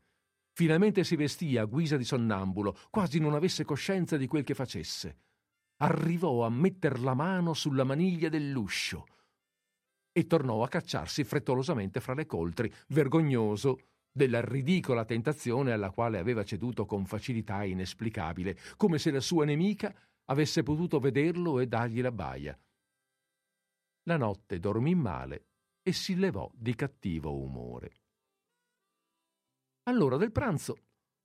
Finalmente si vestì a guisa di sonnambulo, quasi non avesse coscienza di quel che facesse. Arrivò a metter la mano sulla maniglia dell'uscio e tornò a cacciarsi frettolosamente fra le coltri, vergognoso della ridicola tentazione alla quale aveva ceduto con facilità inesplicabile, come se la sua nemica avesse potuto vederlo e dargli la baia. La notte dormì male e si levò di cattivo umore. All'ora del pranzo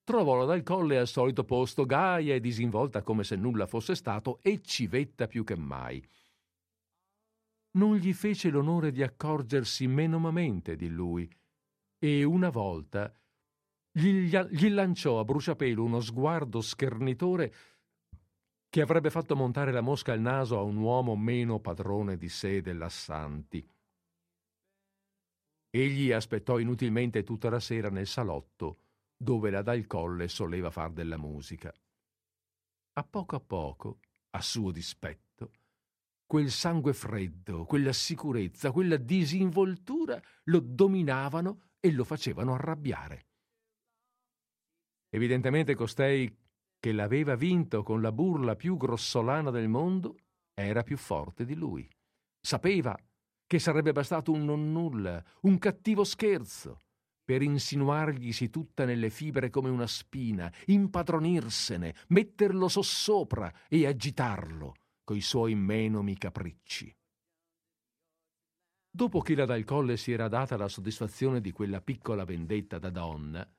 trovò la dal colle al solito posto, gaia e disinvolta come se nulla fosse stato, e civetta più che mai non gli fece l'onore di accorgersi menomamente di lui e una volta gli, gli lanciò a bruciapelo uno sguardo schernitore che avrebbe fatto montare la mosca al naso a un uomo meno padrone di sé dell'Assanti. Egli aspettò inutilmente tutta la sera nel salotto dove la Dal Colle soleva far della musica. A poco a poco, a suo dispetto, quel sangue freddo, quella sicurezza, quella disinvoltura lo dominavano e lo facevano arrabbiare. Evidentemente costei che l'aveva vinto con la burla più grossolana del mondo era più forte di lui. Sapeva che sarebbe bastato un nonnulla, un cattivo scherzo, per insinuarglisi tutta nelle fibre come una spina, impadronirsene, metterlo sossopra e agitarlo coi suoi menomi capricci. Dopo che la Dal Colle si era data la soddisfazione di quella piccola vendetta da donna,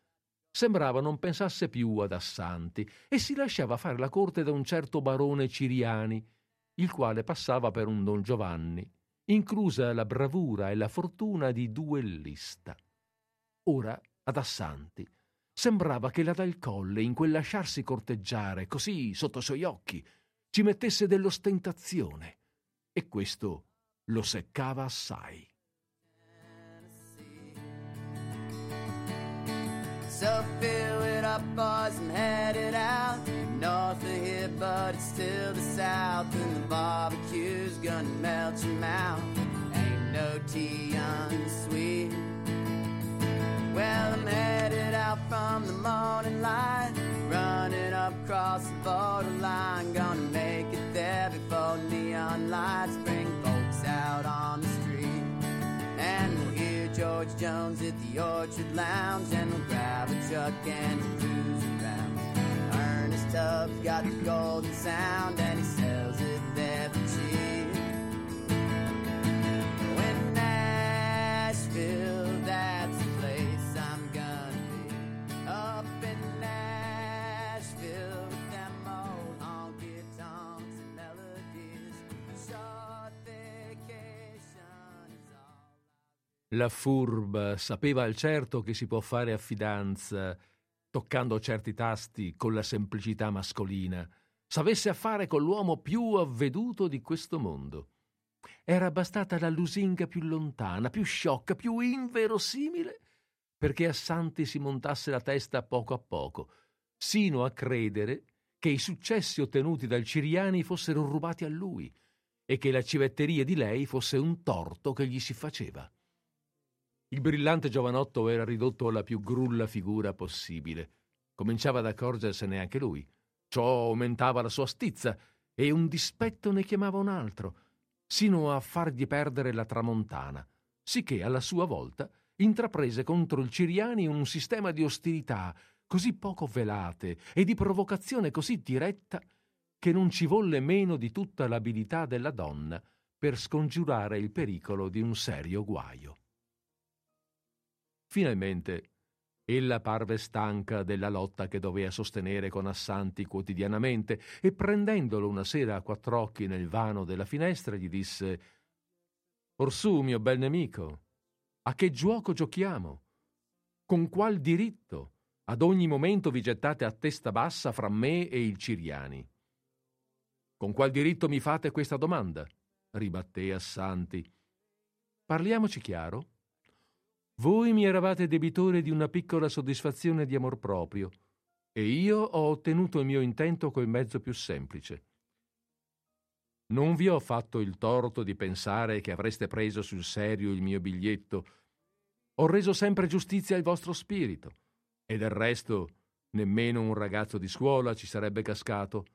sembrava non pensasse più ad Assanti e si lasciava fare la corte da un certo barone Ciriani, il quale passava per un Don Giovanni, inclusa la bravura e la fortuna di duellista. Ora, ad Assanti, sembrava che la Dal Colle, in quel lasciarsi corteggiare così sotto i suoi occhi, ci mettesse dell'ostentazione e questo lo seccava assai. So fill it up, boys, out. North of here, but it's still the south. And the barbecue's gonna melt your mouth. Ain't no tea unsweet. Well, I'm headed out from the morning light. Running up across the borderline. Gonna make it there before neon lights bring out on the street. And we'll hear George Jones at the Orchard Lounge. And we'll grab a truck and we'll cruise around. Ernest Tubbs got the golden sound and he La furba sapeva al certo che si può fare affidanza toccando certi tasti con la semplicità mascolina, s'avesse a fare con l'uomo più avveduto di questo mondo. Era bastata la lusinga più lontana, più sciocca, più inverosimile, perché a Santi si montasse la testa a poco a poco, sino a credere che i successi ottenuti dal Ciriani fossero rubati a lui e che la civetteria di lei fosse un torto che gli si faceva. Il brillante giovanotto era ridotto alla più grulla figura possibile. Cominciava ad accorgersene anche lui. Ciò aumentava la sua stizza e un dispetto ne chiamava un altro, sino a fargli perdere la tramontana, sicché alla sua volta intraprese contro il Ciriani un sistema di ostilità così poco velate e di provocazione così diretta che non ci volle meno di tutta l'abilità della donna per scongiurare il pericolo di un serio guaio. Finalmente, ella parve stanca della lotta che doveva sostenere con Assanti quotidianamente e prendendolo una sera a quattro occhi nel vano della finestra gli disse Orsù, mio bel nemico, a che giuoco giochiamo? Con qual diritto? Ad ogni momento vi gettate a testa bassa fra me e il Ciriani. Con qual diritto mi fate questa domanda? ribatté Assanti. Parliamoci chiaro. Voi mi eravate debitore di una piccola soddisfazione di amor proprio, e io ho ottenuto il mio intento col mezzo più semplice. Non vi ho fatto il torto di pensare che avreste preso sul serio il mio biglietto. Ho reso sempre giustizia al vostro spirito. E del resto, nemmeno un ragazzo di scuola ci sarebbe cascato.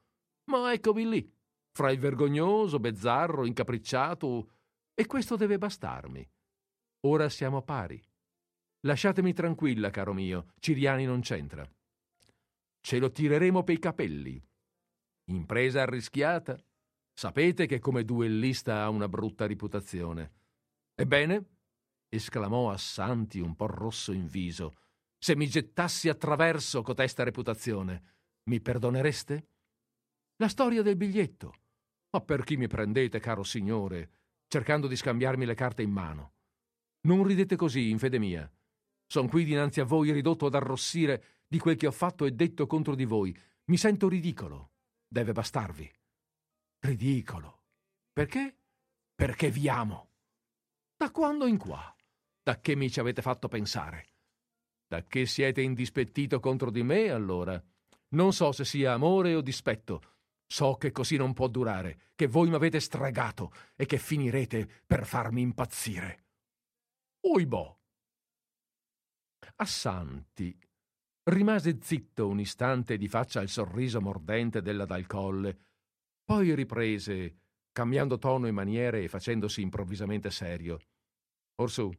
Ma eccovi lì, fra il vergognoso, bezzarro, incapricciato, e questo deve bastarmi. Ora siamo pari. Lasciatemi tranquilla, caro mio, Ciriani non c'entra. Ce lo tireremo pei capelli. Impresa arrischiata, Sapete che come duellista ha una brutta reputazione. Ebbene, esclamò Assanti un po' rosso in viso, se mi gettassi attraverso cotesta reputazione, mi perdonereste? La storia del biglietto. Ma per chi mi prendete, caro signore, cercando di scambiarmi le carte in mano? Non ridete così, in fede mia. Son qui dinanzi a voi ridotto ad arrossire di quel che ho fatto e detto contro di voi. Mi sento ridicolo. Deve bastarvi. Ridicolo. Perché? Perché vi amo. Da quando in qua? Da che mi ci avete fatto pensare? Da che siete indispettito contro di me, allora? Non so se sia amore o dispetto. So che così non può durare, che voi m'avete stregato e che finirete per farmi impazzire. Oibò! Assanti rimase zitto un istante di faccia al sorriso mordente della dal colle poi riprese, cambiando tono e maniere e facendosi improvvisamente serio. Orsù,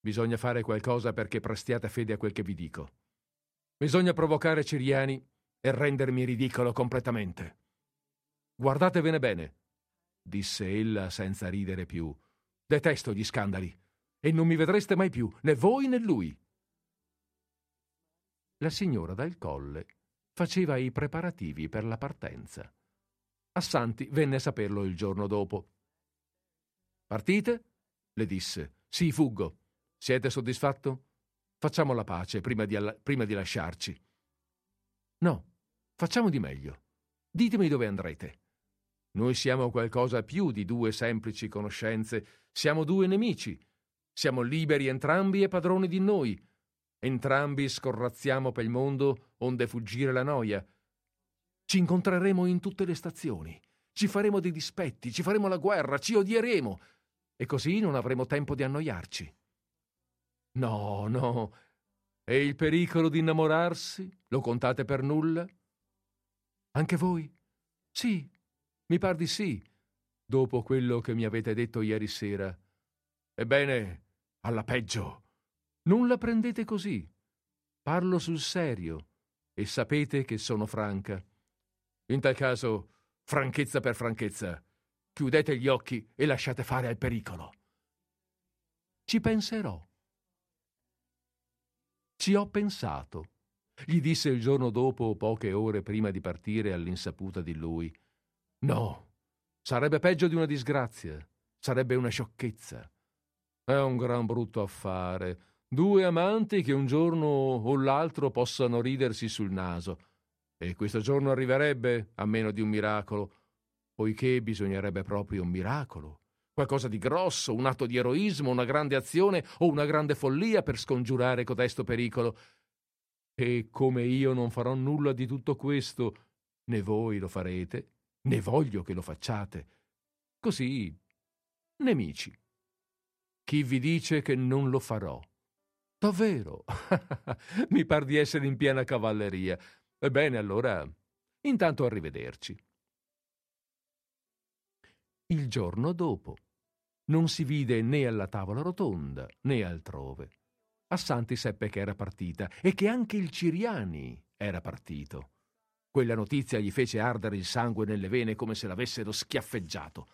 bisogna fare qualcosa perché prestiate fede a quel che vi dico. Bisogna provocare Ciriani e rendermi ridicolo completamente. Guardatevene bene, disse ella senza ridere più. Detesto gli scandali e non mi vedreste mai più, né voi né lui. La signora dal colle faceva i preparativi per la partenza. Assanti venne a saperlo il giorno dopo. Partite? le disse. Sì, fuggo. Siete soddisfatto? Facciamo la pace prima di, alla- prima di lasciarci. No, facciamo di meglio. Ditemi dove andrete. Noi siamo qualcosa più di due semplici conoscenze, siamo due nemici. Siamo liberi entrambi e padroni di noi. Entrambi scorrazziamo per il mondo onde fuggire la noia. Ci incontreremo in tutte le stazioni, ci faremo dei dispetti, ci faremo la guerra, ci odieremo e così non avremo tempo di annoiarci. No, no. E il pericolo di innamorarsi? Lo contate per nulla? Anche voi? Sì, mi par di sì, dopo quello che mi avete detto ieri sera. Ebbene, alla peggio. Non la prendete così. Parlo sul serio e sapete che sono franca. In tal caso, franchezza per franchezza, chiudete gli occhi e lasciate fare al pericolo. Ci penserò. Ci ho pensato, gli disse il giorno dopo, poche ore prima di partire all'insaputa di lui. No, sarebbe peggio di una disgrazia, sarebbe una sciocchezza. È un gran brutto affare. Due amanti che un giorno o l'altro possano ridersi sul naso. E questo giorno arriverebbe, a meno di un miracolo, poiché bisognerebbe proprio un miracolo, qualcosa di grosso, un atto di eroismo, una grande azione o una grande follia per scongiurare codesto pericolo. E come io non farò nulla di tutto questo, né voi lo farete, né voglio che lo facciate. Così, nemici. Chi vi dice che non lo farò? Davvero? Mi par di essere in piena cavalleria. Ebbene, allora, intanto arrivederci. Il giorno dopo non si vide né alla tavola rotonda né altrove. Assanti seppe che era partita e che anche il Ciriani era partito. Quella notizia gli fece ardere il sangue nelle vene come se l'avessero schiaffeggiato.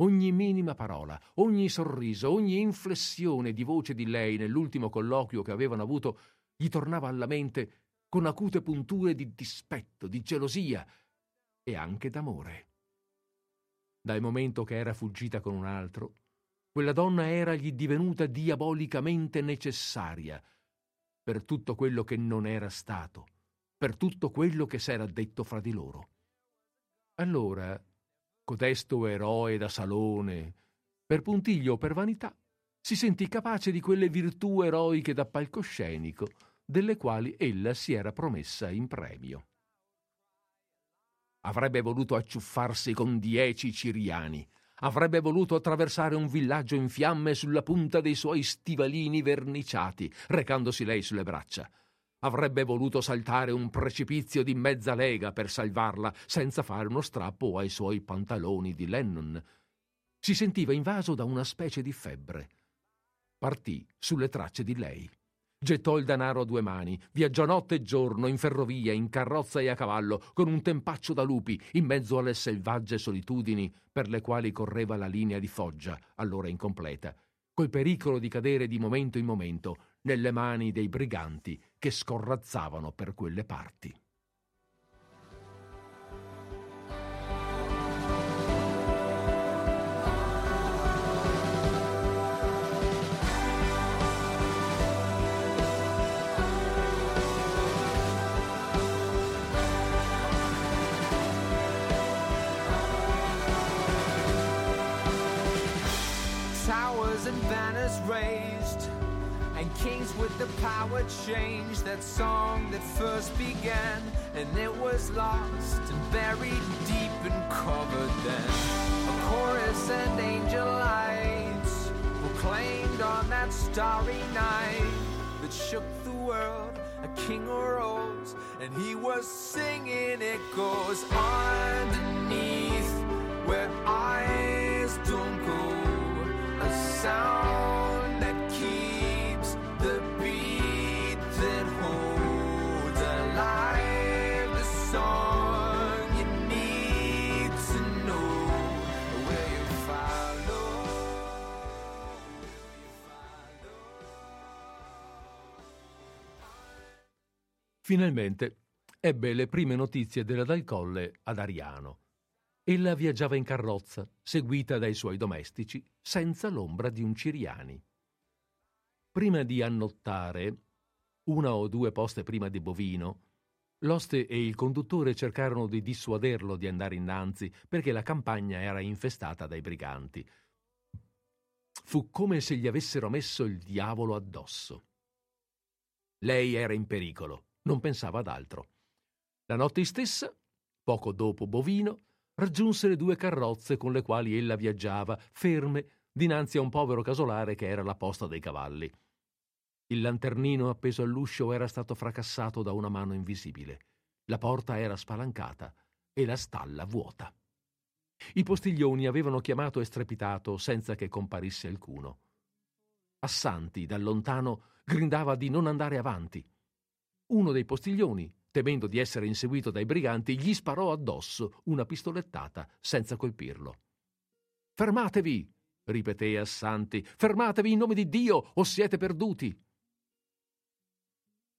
Ogni minima parola, ogni sorriso, ogni inflessione di voce di lei nell'ultimo colloquio che avevano avuto gli tornava alla mente con acute punture di dispetto, di gelosia e anche d'amore. Dal momento che era fuggita con un altro, quella donna era gli divenuta diabolicamente necessaria per tutto quello che non era stato, per tutto quello che s'era detto fra di loro. Allora codesto eroe da salone, per puntiglio o per vanità, si sentì capace di quelle virtù eroiche da palcoscenico, delle quali ella si era promessa in premio. Avrebbe voluto acciuffarsi con dieci ciriani, avrebbe voluto attraversare un villaggio in fiamme sulla punta dei suoi stivalini verniciati, recandosi lei sulle braccia. Avrebbe voluto saltare un precipizio di mezza lega per salvarla senza fare uno strappo ai suoi pantaloni di Lennon. Si sentiva invaso da una specie di febbre. Partì sulle tracce di lei. Gettò il denaro a due mani, viaggiò notte e giorno in ferrovia, in carrozza e a cavallo, con un tempaccio da lupi, in mezzo alle selvagge solitudini per le quali correva la linea di Foggia, allora incompleta, col pericolo di cadere di momento in momento nelle mani dei briganti che scorrazzavano per quelle parti. With the power change that song that first began and it was lost and buried deep and covered then. A chorus and angel lights proclaimed on that starry night that shook the world a king arose and he was singing it goes underneath where eyes don't go a sound Finalmente ebbe le prime notizie della Dal Colle ad Ariano. Ella viaggiava in carrozza, seguita dai suoi domestici, senza l'ombra di un Ciriani. Prima di annottare, una o due poste prima di Bovino, l'oste e il conduttore cercarono di dissuaderlo di andare innanzi perché la campagna era infestata dai briganti. Fu come se gli avessero messo il diavolo addosso. Lei era in pericolo, non pensava ad altro. La notte stessa, poco dopo Bovino, raggiunse le due carrozze con le quali ella viaggiava, ferme dinanzi a un povero casolare che era la posta dei cavalli. Il lanternino appeso all'uscio era stato fracassato da una mano invisibile. La porta era spalancata e la stalla vuota. I postiglioni avevano chiamato e strepitato senza che comparisse alcuno. Assanti, da lontano, gridava di non andare avanti. Uno dei postiglioni, temendo di essere inseguito dai briganti, gli sparò addosso una pistolettata senza colpirlo. Fermatevi! ripeté Assanti. Fermatevi in nome di Dio o siete perduti!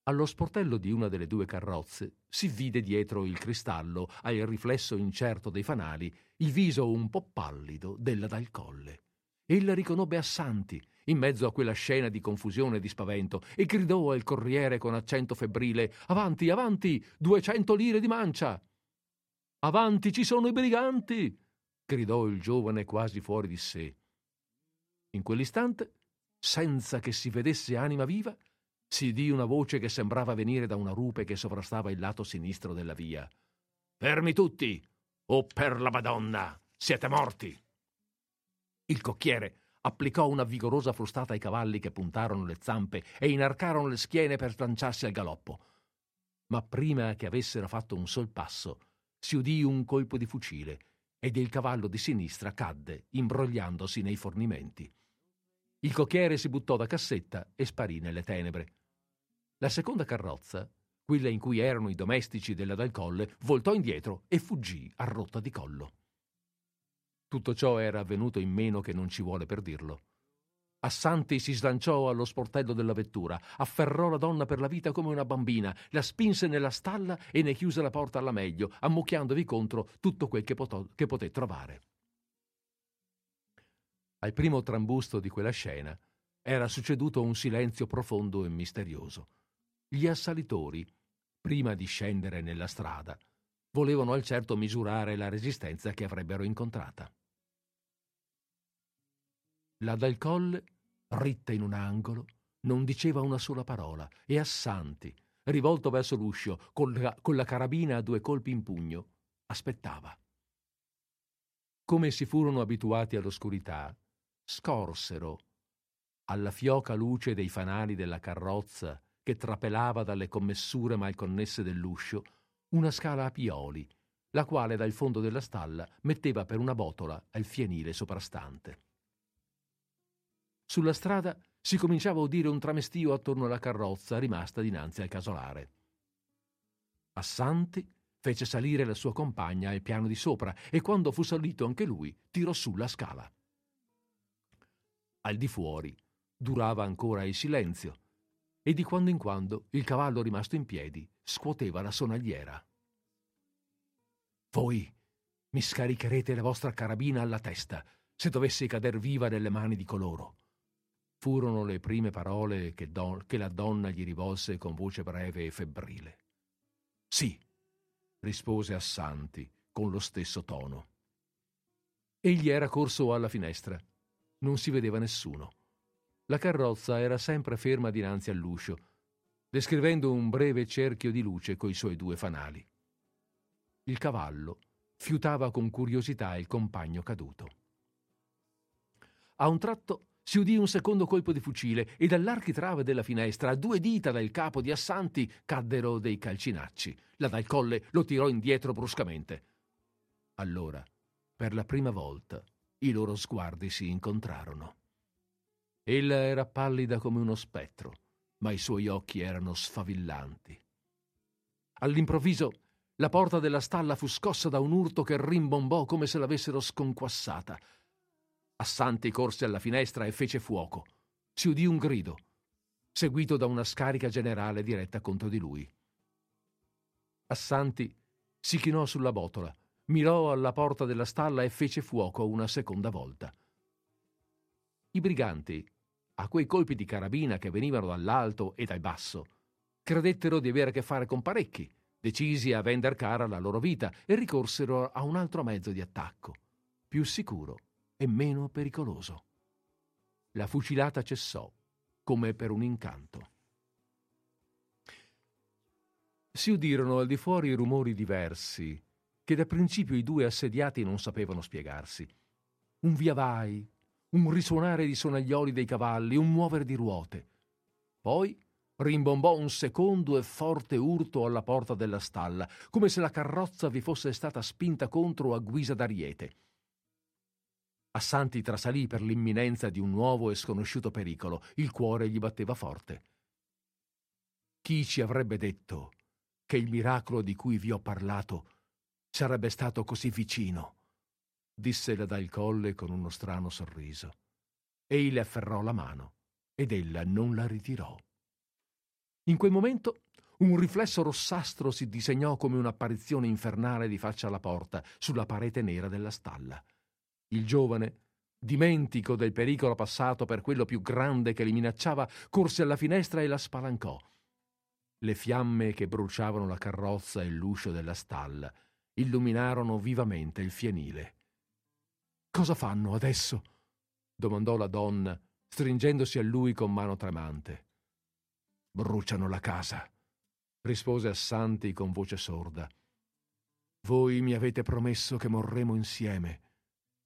Allo sportello di una delle due carrozze si vide dietro il cristallo, al riflesso incerto dei fanali, il viso un po' pallido della dal colle. Ella riconobbe Assanti in mezzo a quella scena di confusione e di spavento e gridò al corriere con accento febbrile Avanti, avanti, duecento lire di mancia. Avanti, ci sono i briganti. gridò il giovane quasi fuori di sé. In quell'istante, senza che si vedesse anima viva, si udì una voce che sembrava venire da una rupe che sovrastava il lato sinistro della via. Fermi tutti! O per la Madonna! Siete morti! Il cocchiere applicò una vigorosa frustata ai cavalli che puntarono le zampe e inarcarono le schiene per slanciarsi al galoppo. Ma prima che avessero fatto un sol passo, si udì un colpo di fucile ed il cavallo di sinistra cadde, imbrogliandosi nei fornimenti. Il cocchiere si buttò da cassetta e sparì nelle tenebre. La seconda carrozza, quella in cui erano i domestici della Dal Colle, voltò indietro e fuggì a rotta di collo. Tutto ciò era avvenuto in meno che non ci vuole per dirlo. Assanti si slanciò allo sportello della vettura, afferrò la donna per la vita come una bambina, la spinse nella stalla e ne chiuse la porta alla meglio, ammucchiandovi contro tutto quel che, potò, che poté trovare. Al primo trambusto di quella scena era succeduto un silenzio profondo e misterioso. Gli assalitori, prima di scendere nella strada, volevano al certo misurare la resistenza che avrebbero incontrata. La dal colle, ritta in un angolo, non diceva una sola parola e Assanti, rivolto verso l'uscio, con la, con la carabina a due colpi in pugno, aspettava. Come si furono abituati all'oscurità, scorsero, alla fioca luce dei fanali della carrozza che trapelava dalle commessure mal connesse dell'uscio, una scala a pioli, la quale dal fondo della stalla metteva per una botola al fienile soprastante. Sulla strada si cominciava a udire un tramestio attorno alla carrozza rimasta dinanzi al casolare. Assanti fece salire la sua compagna al piano di sopra e quando fu salito anche lui tirò su la scala. Al di fuori durava ancora il silenzio e di quando in quando il cavallo rimasto in piedi scuoteva la sonagliera. Voi mi scaricherete la vostra carabina alla testa se dovessi cader viva nelle mani di coloro furono le prime parole che, don- che la donna gli rivolse con voce breve e febbrile. Sì, rispose Assanti con lo stesso tono. Egli era corso alla finestra. Non si vedeva nessuno. La carrozza era sempre ferma dinanzi all'uscio, descrivendo un breve cerchio di luce coi suoi due fanali. Il cavallo fiutava con curiosità il compagno caduto. A un tratto si udì un secondo colpo di fucile e dall'architrave della finestra, a due dita dal capo di Assanti, caddero dei calcinacci. La dal colle lo tirò indietro bruscamente. Allora, per la prima volta, i loro sguardi si incontrarono. Ella era pallida come uno spettro, ma i suoi occhi erano sfavillanti. All'improvviso la porta della stalla fu scossa da un urto che rimbombò come se l'avessero sconquassata. Assanti corse alla finestra e fece fuoco. Si udì un grido, seguito da una scarica generale diretta contro di lui. Assanti si chinò sulla botola, mirò alla porta della stalla e fece fuoco una seconda volta. I briganti, a quei colpi di carabina che venivano dall'alto e dal basso, credettero di avere a che fare con parecchi, decisi a vender cara la loro vita e ricorsero a un altro mezzo di attacco, più sicuro e meno pericoloso. La fucilata cessò, come per un incanto. Si udirono al di fuori rumori diversi, che da principio i due assediati non sapevano spiegarsi. Un via vai, un risuonare di sonaglioli dei cavalli, un muovere di ruote. Poi rimbombò un secondo e forte urto alla porta della stalla, come se la carrozza vi fosse stata spinta contro a guisa d'ariete. Assanti trasalì per l'imminenza di un nuovo e sconosciuto pericolo. Il cuore gli batteva forte. Chi ci avrebbe detto che il miracolo di cui vi ho parlato sarebbe stato così vicino? disse la dal colle con uno strano sorriso. Ei le afferrò la mano ed ella non la ritirò. In quel momento un riflesso rossastro si disegnò come un'apparizione infernale di faccia alla porta, sulla parete nera della stalla. Il giovane, dimentico del pericolo passato per quello più grande che li minacciava, corse alla finestra e la spalancò. Le fiamme che bruciavano la carrozza e l'uscio della stalla illuminarono vivamente il fienile. Cosa fanno adesso? domandò la donna, stringendosi a lui con mano tremante. Bruciano la casa, rispose Assanti con voce sorda. Voi mi avete promesso che morremo insieme,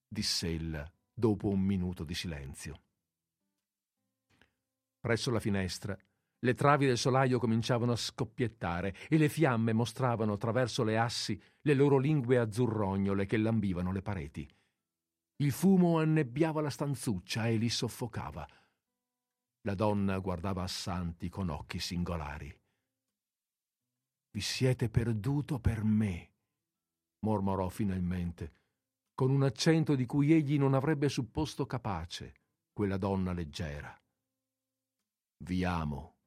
diss'ella dopo un minuto di silenzio. Presso la finestra le travi del solaio cominciavano a scoppiettare e le fiamme mostravano attraverso le assi le loro lingue azzurrognole che lambivano le pareti. Il fumo annebbiava la stanzuccia e li soffocava. La donna guardava Assanti con occhi singolari. Vi siete perduto per me, mormorò finalmente, con un accento di cui egli non avrebbe supposto capace, quella donna leggera. Vi amo,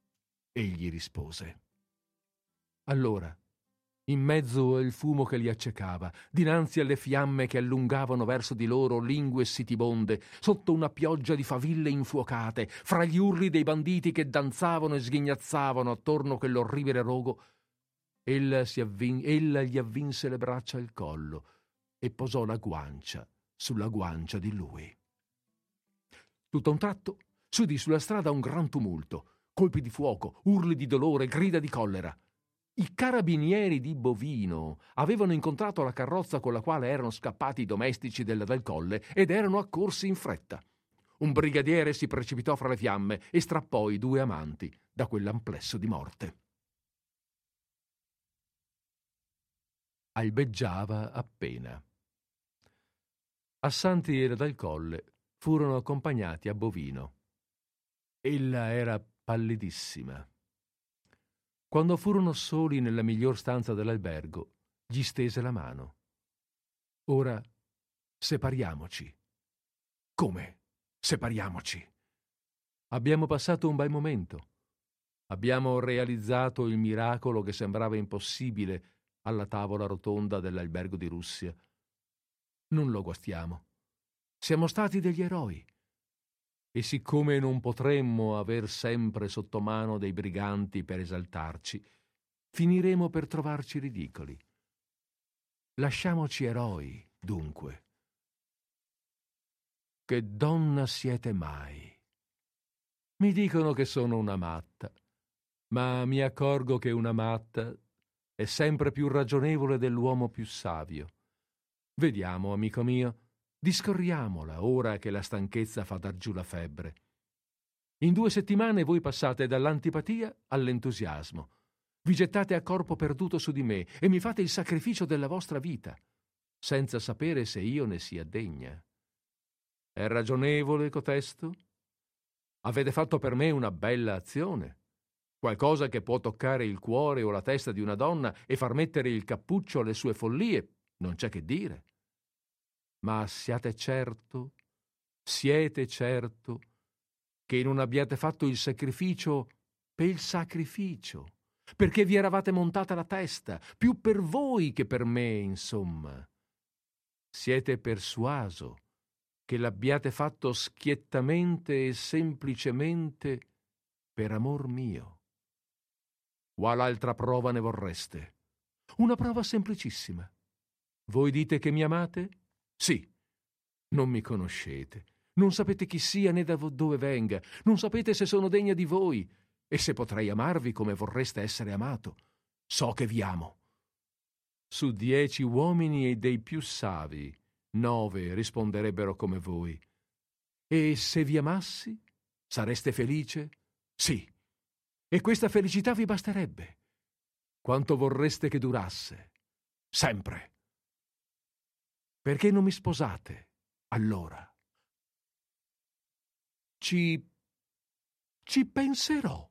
egli rispose. Allora, in mezzo al fumo che li accecava, dinanzi alle fiamme che allungavano verso di loro lingue sitibonde, sotto una pioggia di faville infuocate, fra gli urli dei banditi che danzavano e sghignazzavano attorno a quell'orribile rogo, ella, avvin- ella gli avvinse le braccia al collo e posò la guancia sulla guancia di lui. Tutto a un tratto s'udì sulla strada un gran tumulto, colpi di fuoco, urli di dolore, grida di collera. I carabinieri di Bovino avevano incontrato la carrozza con la quale erano scappati i domestici della Del Colle ed erano accorsi in fretta. Un brigadiere si precipitò fra le fiamme e strappò i due amanti da quell'amplesso di morte. Albeggiava appena. Assanti la Dal Colle furono accompagnati a Bovino. Ella era pallidissima. Quando furono soli nella miglior stanza dell'albergo, gli stese la mano. Ora separiamoci. Come? Separiamoci. Abbiamo passato un bel momento. Abbiamo realizzato il miracolo che sembrava impossibile alla tavola rotonda dell'albergo di Russia. Non lo guastiamo. Siamo stati degli eroi e siccome non potremmo aver sempre sotto mano dei briganti per esaltarci, finiremo per trovarci ridicoli. Lasciamoci eroi, dunque. Che donna siete mai? Mi dicono che sono una matta, ma mi accorgo che una matta è sempre più ragionevole dell'uomo più savio. Vediamo, amico mio, Discorriamola ora che la stanchezza fa dar giù la febbre. In due settimane voi passate dall'antipatia all'entusiasmo. Vi gettate a corpo perduto su di me e mi fate il sacrificio della vostra vita, senza sapere se io ne sia degna. È ragionevole cotesto? Avete fatto per me una bella azione, qualcosa che può toccare il cuore o la testa di una donna e far mettere il cappuccio alle sue follie, non c'è che dire. Ma siate certo, siete certo che non abbiate fatto il sacrificio per il sacrificio, perché vi eravate montata la testa, più per voi che per me, insomma. Siete persuaso che l'abbiate fatto schiettamente e semplicemente per amor mio. Qual altra prova ne vorreste? Una prova semplicissima. Voi dite che mi amate? Sì, non mi conoscete, non sapete chi sia né da dove venga, non sapete se sono degna di voi e se potrei amarvi come vorreste essere amato. So che vi amo. Su dieci uomini e dei più savi, nove risponderebbero come voi. E se vi amassi, sareste felice? Sì. E questa felicità vi basterebbe. Quanto vorreste che durasse? Sempre. Perché non mi sposate allora? Ci... ci penserò.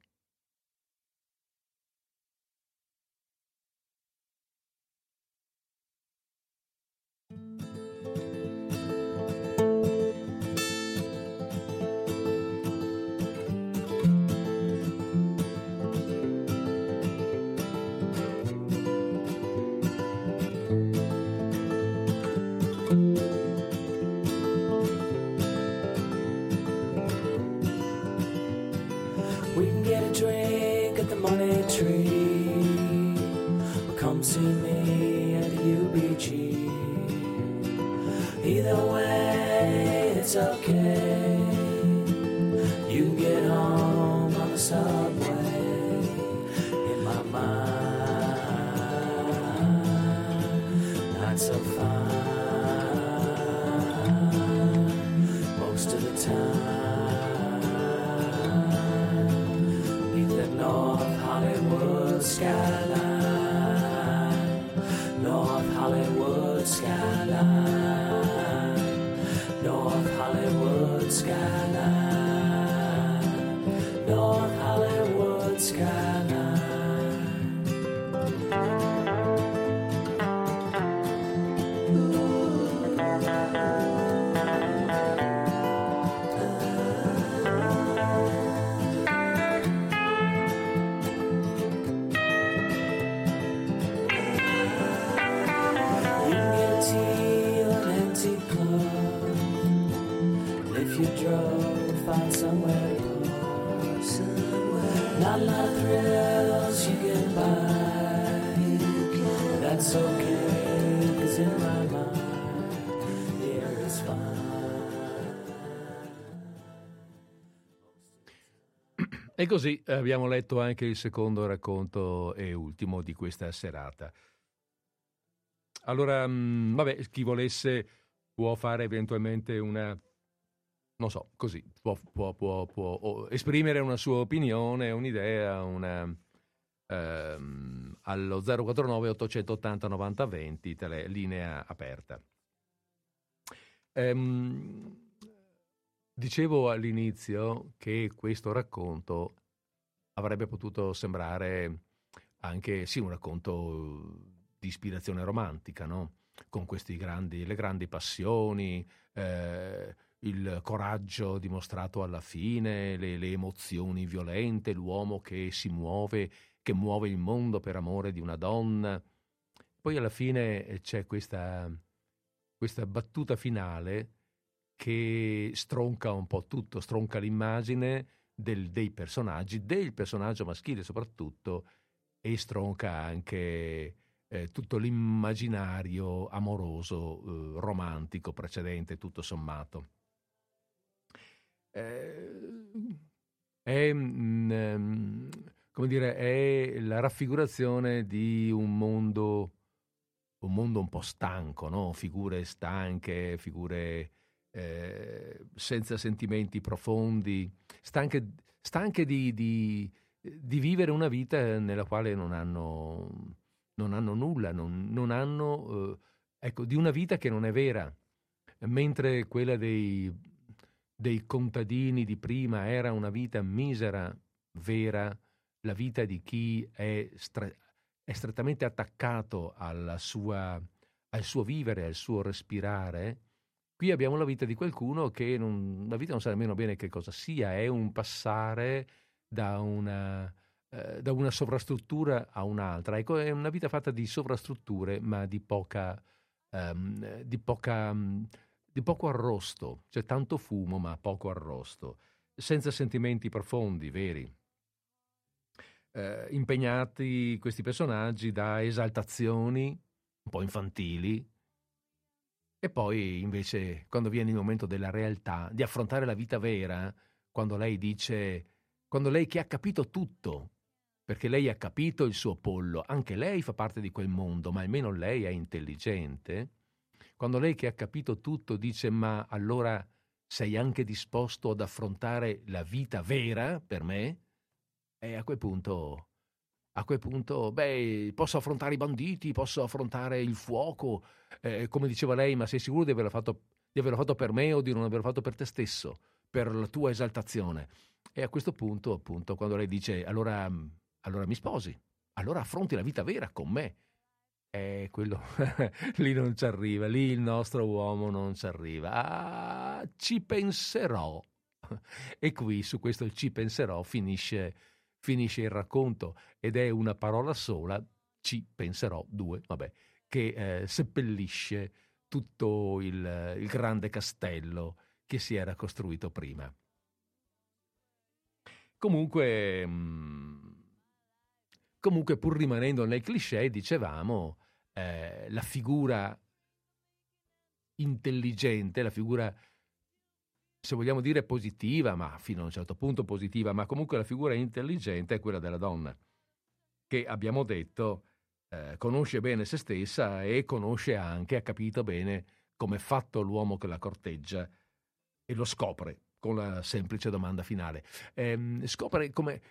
Così abbiamo letto anche il secondo racconto e ultimo di questa serata. Allora, mh, vabbè, chi volesse può fare eventualmente una, non so, così, può, può- può- può esprimere una sua opinione, un'idea, una, ehm, allo 049 880 90 20, tele- linea aperta. Ehm, dicevo all'inizio che questo racconto avrebbe potuto sembrare anche sì un racconto di ispirazione romantica, no? con grandi, le grandi passioni, eh, il coraggio dimostrato alla fine, le, le emozioni violente, l'uomo che si muove, che muove il mondo per amore di una donna. Poi alla fine eh, c'è questa, questa battuta finale che stronca un po' tutto, stronca l'immagine del- dei personaggi, del personaggio maschile soprattutto, e stronca anche eh, tutto l'immaginario amoroso, eh, romantico precedente, tutto sommato. Eh, è, mm, ehm, come dire, è la raffigurazione di un mondo, un mondo un po' stanco, no? figure stanche, figure eh, senza sentimenti profondi, stanche, stanche di, di- di vivere una vita nella quale non hanno, non hanno nulla, non, non hanno, eh, ecco, di una vita che non è vera, mentre quella dei, dei contadini di prima era una vita misera, vera, la vita di chi è, stre- è strettamente attaccato sua, al suo vivere, al suo respirare. Qui abbiamo la vita di qualcuno che non, la vita non sa nemmeno bene che cosa sia, è un passare da una, eh, da una sovrastruttura a un'altra. Ecco, è una vita fatta di sovrastrutture, ma di poca, ehm, di poca, mm, di poco arrosto. C'è tanto fumo, ma poco arrosto. Senza sentimenti profondi, veri. Eh, impegnati questi personaggi da esaltazioni un po' infantili, e poi invece, quando viene il momento della realtà, di affrontare la vita vera, quando lei dice, quando lei che ha capito tutto, perché lei ha capito il suo pollo, anche lei fa parte di quel mondo, ma almeno lei è intelligente, quando lei che ha capito tutto dice, ma allora sei anche disposto ad affrontare la vita vera per me? E a quel punto, a quel punto, beh, posso affrontare i banditi, posso affrontare il fuoco, eh, come diceva lei, ma sei sicuro di averlo, fatto, di averlo fatto per me o di non averlo fatto per te stesso, per la tua esaltazione? E a questo punto, appunto, quando lei dice allora, allora mi sposi, allora affronti la vita vera con me. E quello lì non ci arriva, lì il nostro uomo non ci arriva. Ah, ci penserò. E qui su questo ci penserò finisce, finisce il racconto ed è una parola sola, ci penserò, due, vabbè, che eh, seppellisce tutto il, il grande castello che si era costruito prima. Comunque, mh, comunque pur rimanendo nel cliché, dicevamo, eh, la figura intelligente, la figura, se vogliamo dire positiva, ma fino a un certo punto positiva, ma comunque la figura intelligente è quella della donna, che abbiamo detto eh, conosce bene se stessa e conosce anche, ha capito bene come è fatto l'uomo che la corteggia e lo scopre con la semplice domanda finale. Eh, scopre come,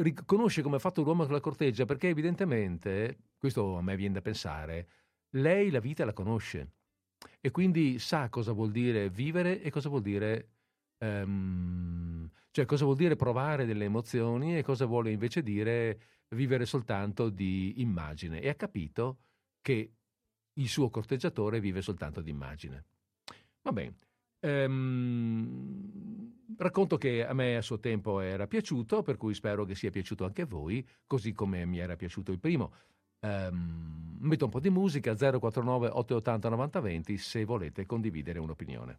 riconosce come è fatto l'uomo che la corteggia perché evidentemente, questo a me viene da pensare, lei la vita la conosce e quindi sa cosa vuol dire vivere e cosa vuol dire um, cioè cosa vuol dire provare delle emozioni e cosa vuole invece dire vivere soltanto di immagine e ha capito che il suo corteggiatore vive soltanto di immagine. Va bene. Um, racconto che a me a suo tempo era piaciuto, per cui spero che sia piaciuto anche a voi, così come mi era piaciuto il primo. Um, metto un po' di musica 049 880 9020 se volete condividere un'opinione.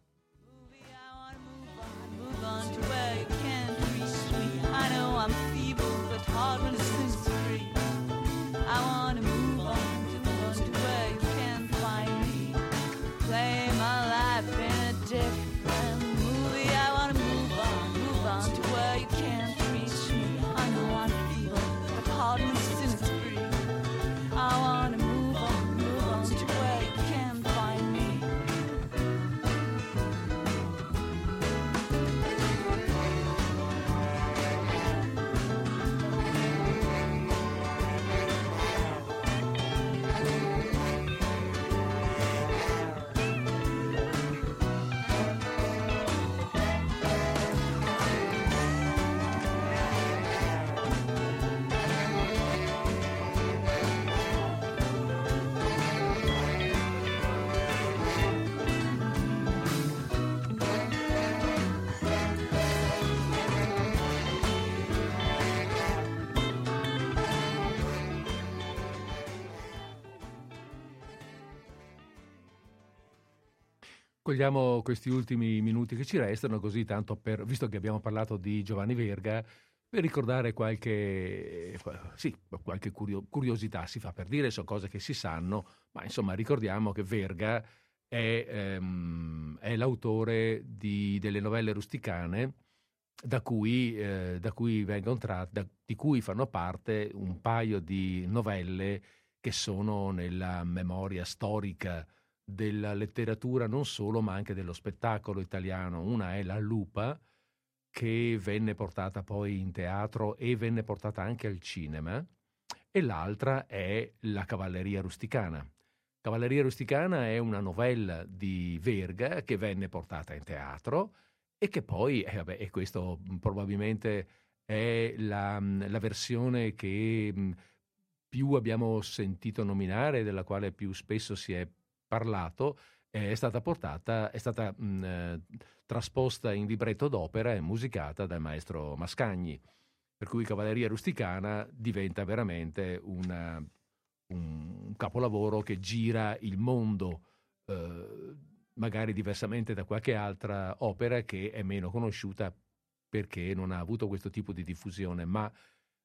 Cogliamo questi ultimi minuti che ci restano, così tanto per, visto che abbiamo parlato di Giovanni Verga, per ricordare qualche, sì, qualche curio, curiosità, si fa per dire, sono cose che si sanno, ma insomma ricordiamo che Verga è, ehm, è l'autore di, delle novelle rusticane, da cui, eh, da cui vengono tratte, di cui fanno parte un paio di novelle che sono nella memoria storica della letteratura non solo, ma anche dello spettacolo italiano. Una è La Lupa, che venne portata poi in teatro e venne portata anche al cinema, e l'altra è La Cavalleria Rusticana. Cavalleria Rusticana è una novella di Verga che venne portata in teatro e che poi, eh, vabbè, e questo probabilmente è la, la versione che più abbiamo sentito nominare, della quale più spesso si è parlato è stata portata, è stata mh, eh, trasposta in libretto d'opera e musicata dal maestro Mascagni, per cui Cavalleria Rusticana diventa veramente una, un capolavoro che gira il mondo, eh, magari diversamente da qualche altra opera che è meno conosciuta perché non ha avuto questo tipo di diffusione, ma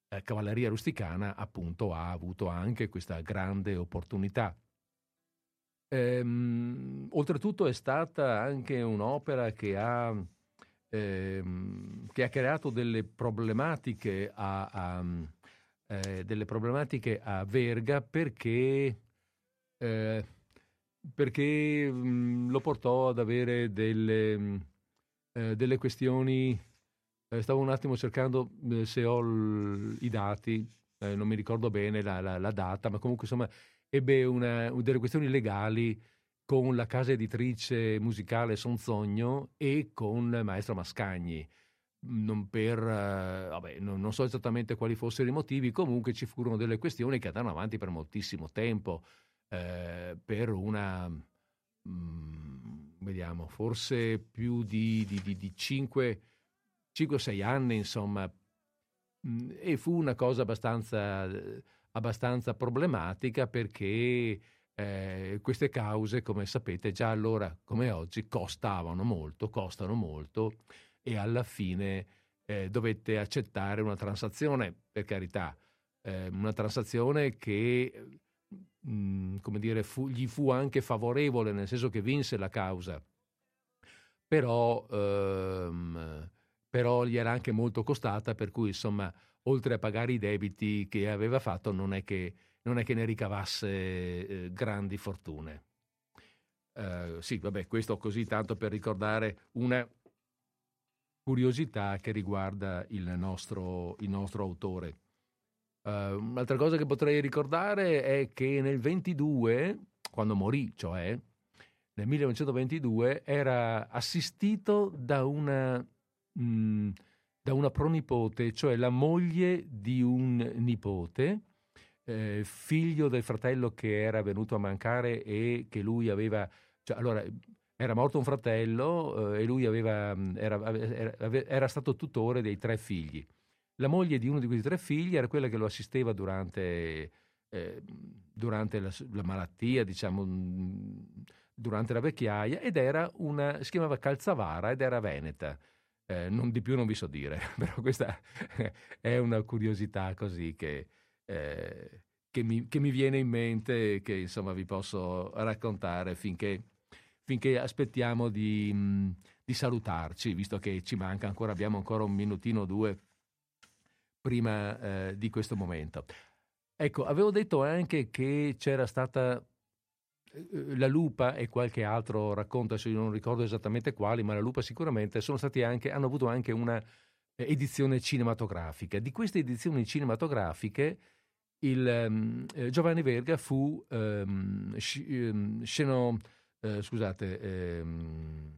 eh, Cavalleria Rusticana appunto ha avuto anche questa grande opportunità Ehm, oltretutto è stata anche un'opera che ha, ehm, che ha creato delle problematiche a, a, eh, delle problematiche a Verga perché, eh, perché mh, lo portò ad avere delle, eh, delle questioni. Eh, stavo un attimo cercando eh, se ho l- i dati, eh, non mi ricordo bene la, la, la data, ma comunque insomma ebbe una, delle questioni legali con la casa editrice musicale Sonzogno e con Maestro Mascagni. Non, per, uh, vabbè, non, non, so esattamente quali fossero i motivi, comunque ci furono delle questioni che andarono avanti per moltissimo tempo, eh, per una, mh, mm, vediamo, forse più di, di, di, di 5 o 6 anni, insomma, mm, e fu una cosa abbastanza abbastanza problematica perché eh, queste cause, come sapete, già allora come oggi costavano molto, costano molto e alla fine eh, dovette accettare una transazione, per carità, eh, una transazione che mm, come dire, fu, gli fu anche favorevole, nel senso che vinse la causa, però, ehm, però gli era anche molto costata, per cui insomma oltre a pagare i debiti che aveva fatto, non è che non è che ne ricavasse eh, grandi fortune. Uh, sì, vabbè, questo così tanto per ricordare una curiosità che riguarda il nostro, il nostro autore. Uh, un'altra cosa che potrei ricordare è che nel 22, quando morì, cioè nel 1922, era assistito da una, mh, mm, da una pronipote, cioè la moglie di un nipote, eh, figlio del fratello che era venuto a mancare e che lui aveva cioè, allora, era morto un fratello eh, e lui aveva, mm, era, era, era, stato tutore dei tre figli. La moglie di uno di questi tre figli era quella che lo assisteva durante, eh, durante la, la, malattia, diciamo, mm, durante la vecchiaia, ed era una, si chiamava Calzavara ed era veneta. Eh, non, di più non vi so dire, però questa è una curiosità così che, eh, che, mi, che mi viene in mente e che insomma vi posso raccontare finché finché aspettiamo di, mm, di salutarci, visto che ci manca ancora, abbiamo ancora un minutino o due prima eh, di questo momento. Ecco, avevo detto anche che c'era stata la Lupa e qualche altro racconto, adesso io non ricordo esattamente quali, ma la Lupa sicuramente anche, hanno avuto anche una eh, edizione cinematografica. Di queste edizioni cinematografiche il, um, Giovanni Verga fu um, sc- um, sceno, eh, scusate, ehm,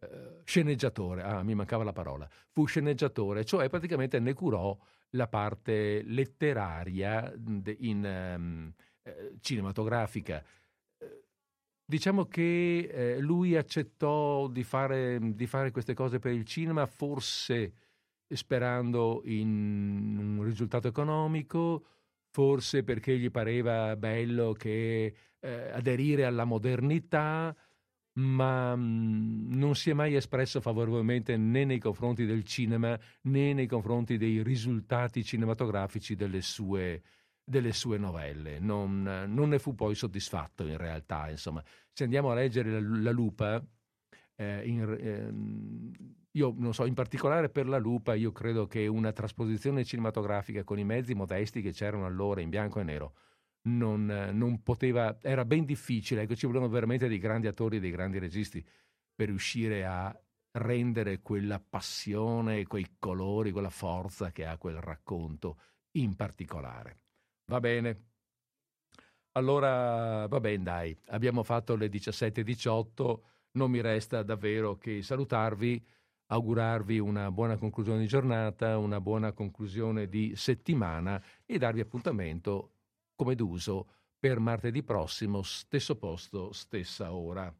eh, sceneggiatore, ah, mi mancava la parola, fu sceneggiatore, cioè praticamente ne curò la parte letteraria in eh, cinematografica. Eh, diciamo che eh, lui accettò di fare, di fare, queste cose per il cinema, forse sperando in un risultato economico, forse perché gli pareva bello che eh, aderire alla modernità, ma mh, mm, non si è mai espresso favorevolmente né nei confronti del cinema né nei confronti dei risultati cinematografici delle sue, delle sue novelle. Non, non, ne fu poi soddisfatto in realtà. Insomma. Se andiamo a leggere La, la Lupa, eh, in, eh, io non so, in particolare per La Lupa, io credo che una trasposizione cinematografica con i mezzi modesti che c'erano allora in bianco e nero non, non poteva, era ben difficile, ecco, ci volevano veramente dei grandi attori e dei grandi registi per riuscire a rendere quella passione, quei colori, quella forza che ha quel racconto in particolare. Va bene. Allora, va bene, dai, abbiamo fatto le 17.18, non mi resta davvero che salutarvi, augurarvi una buona conclusione di giornata, una buona conclusione di settimana e darvi appuntamento come d'uso per martedì prossimo, stesso posto, stessa ora.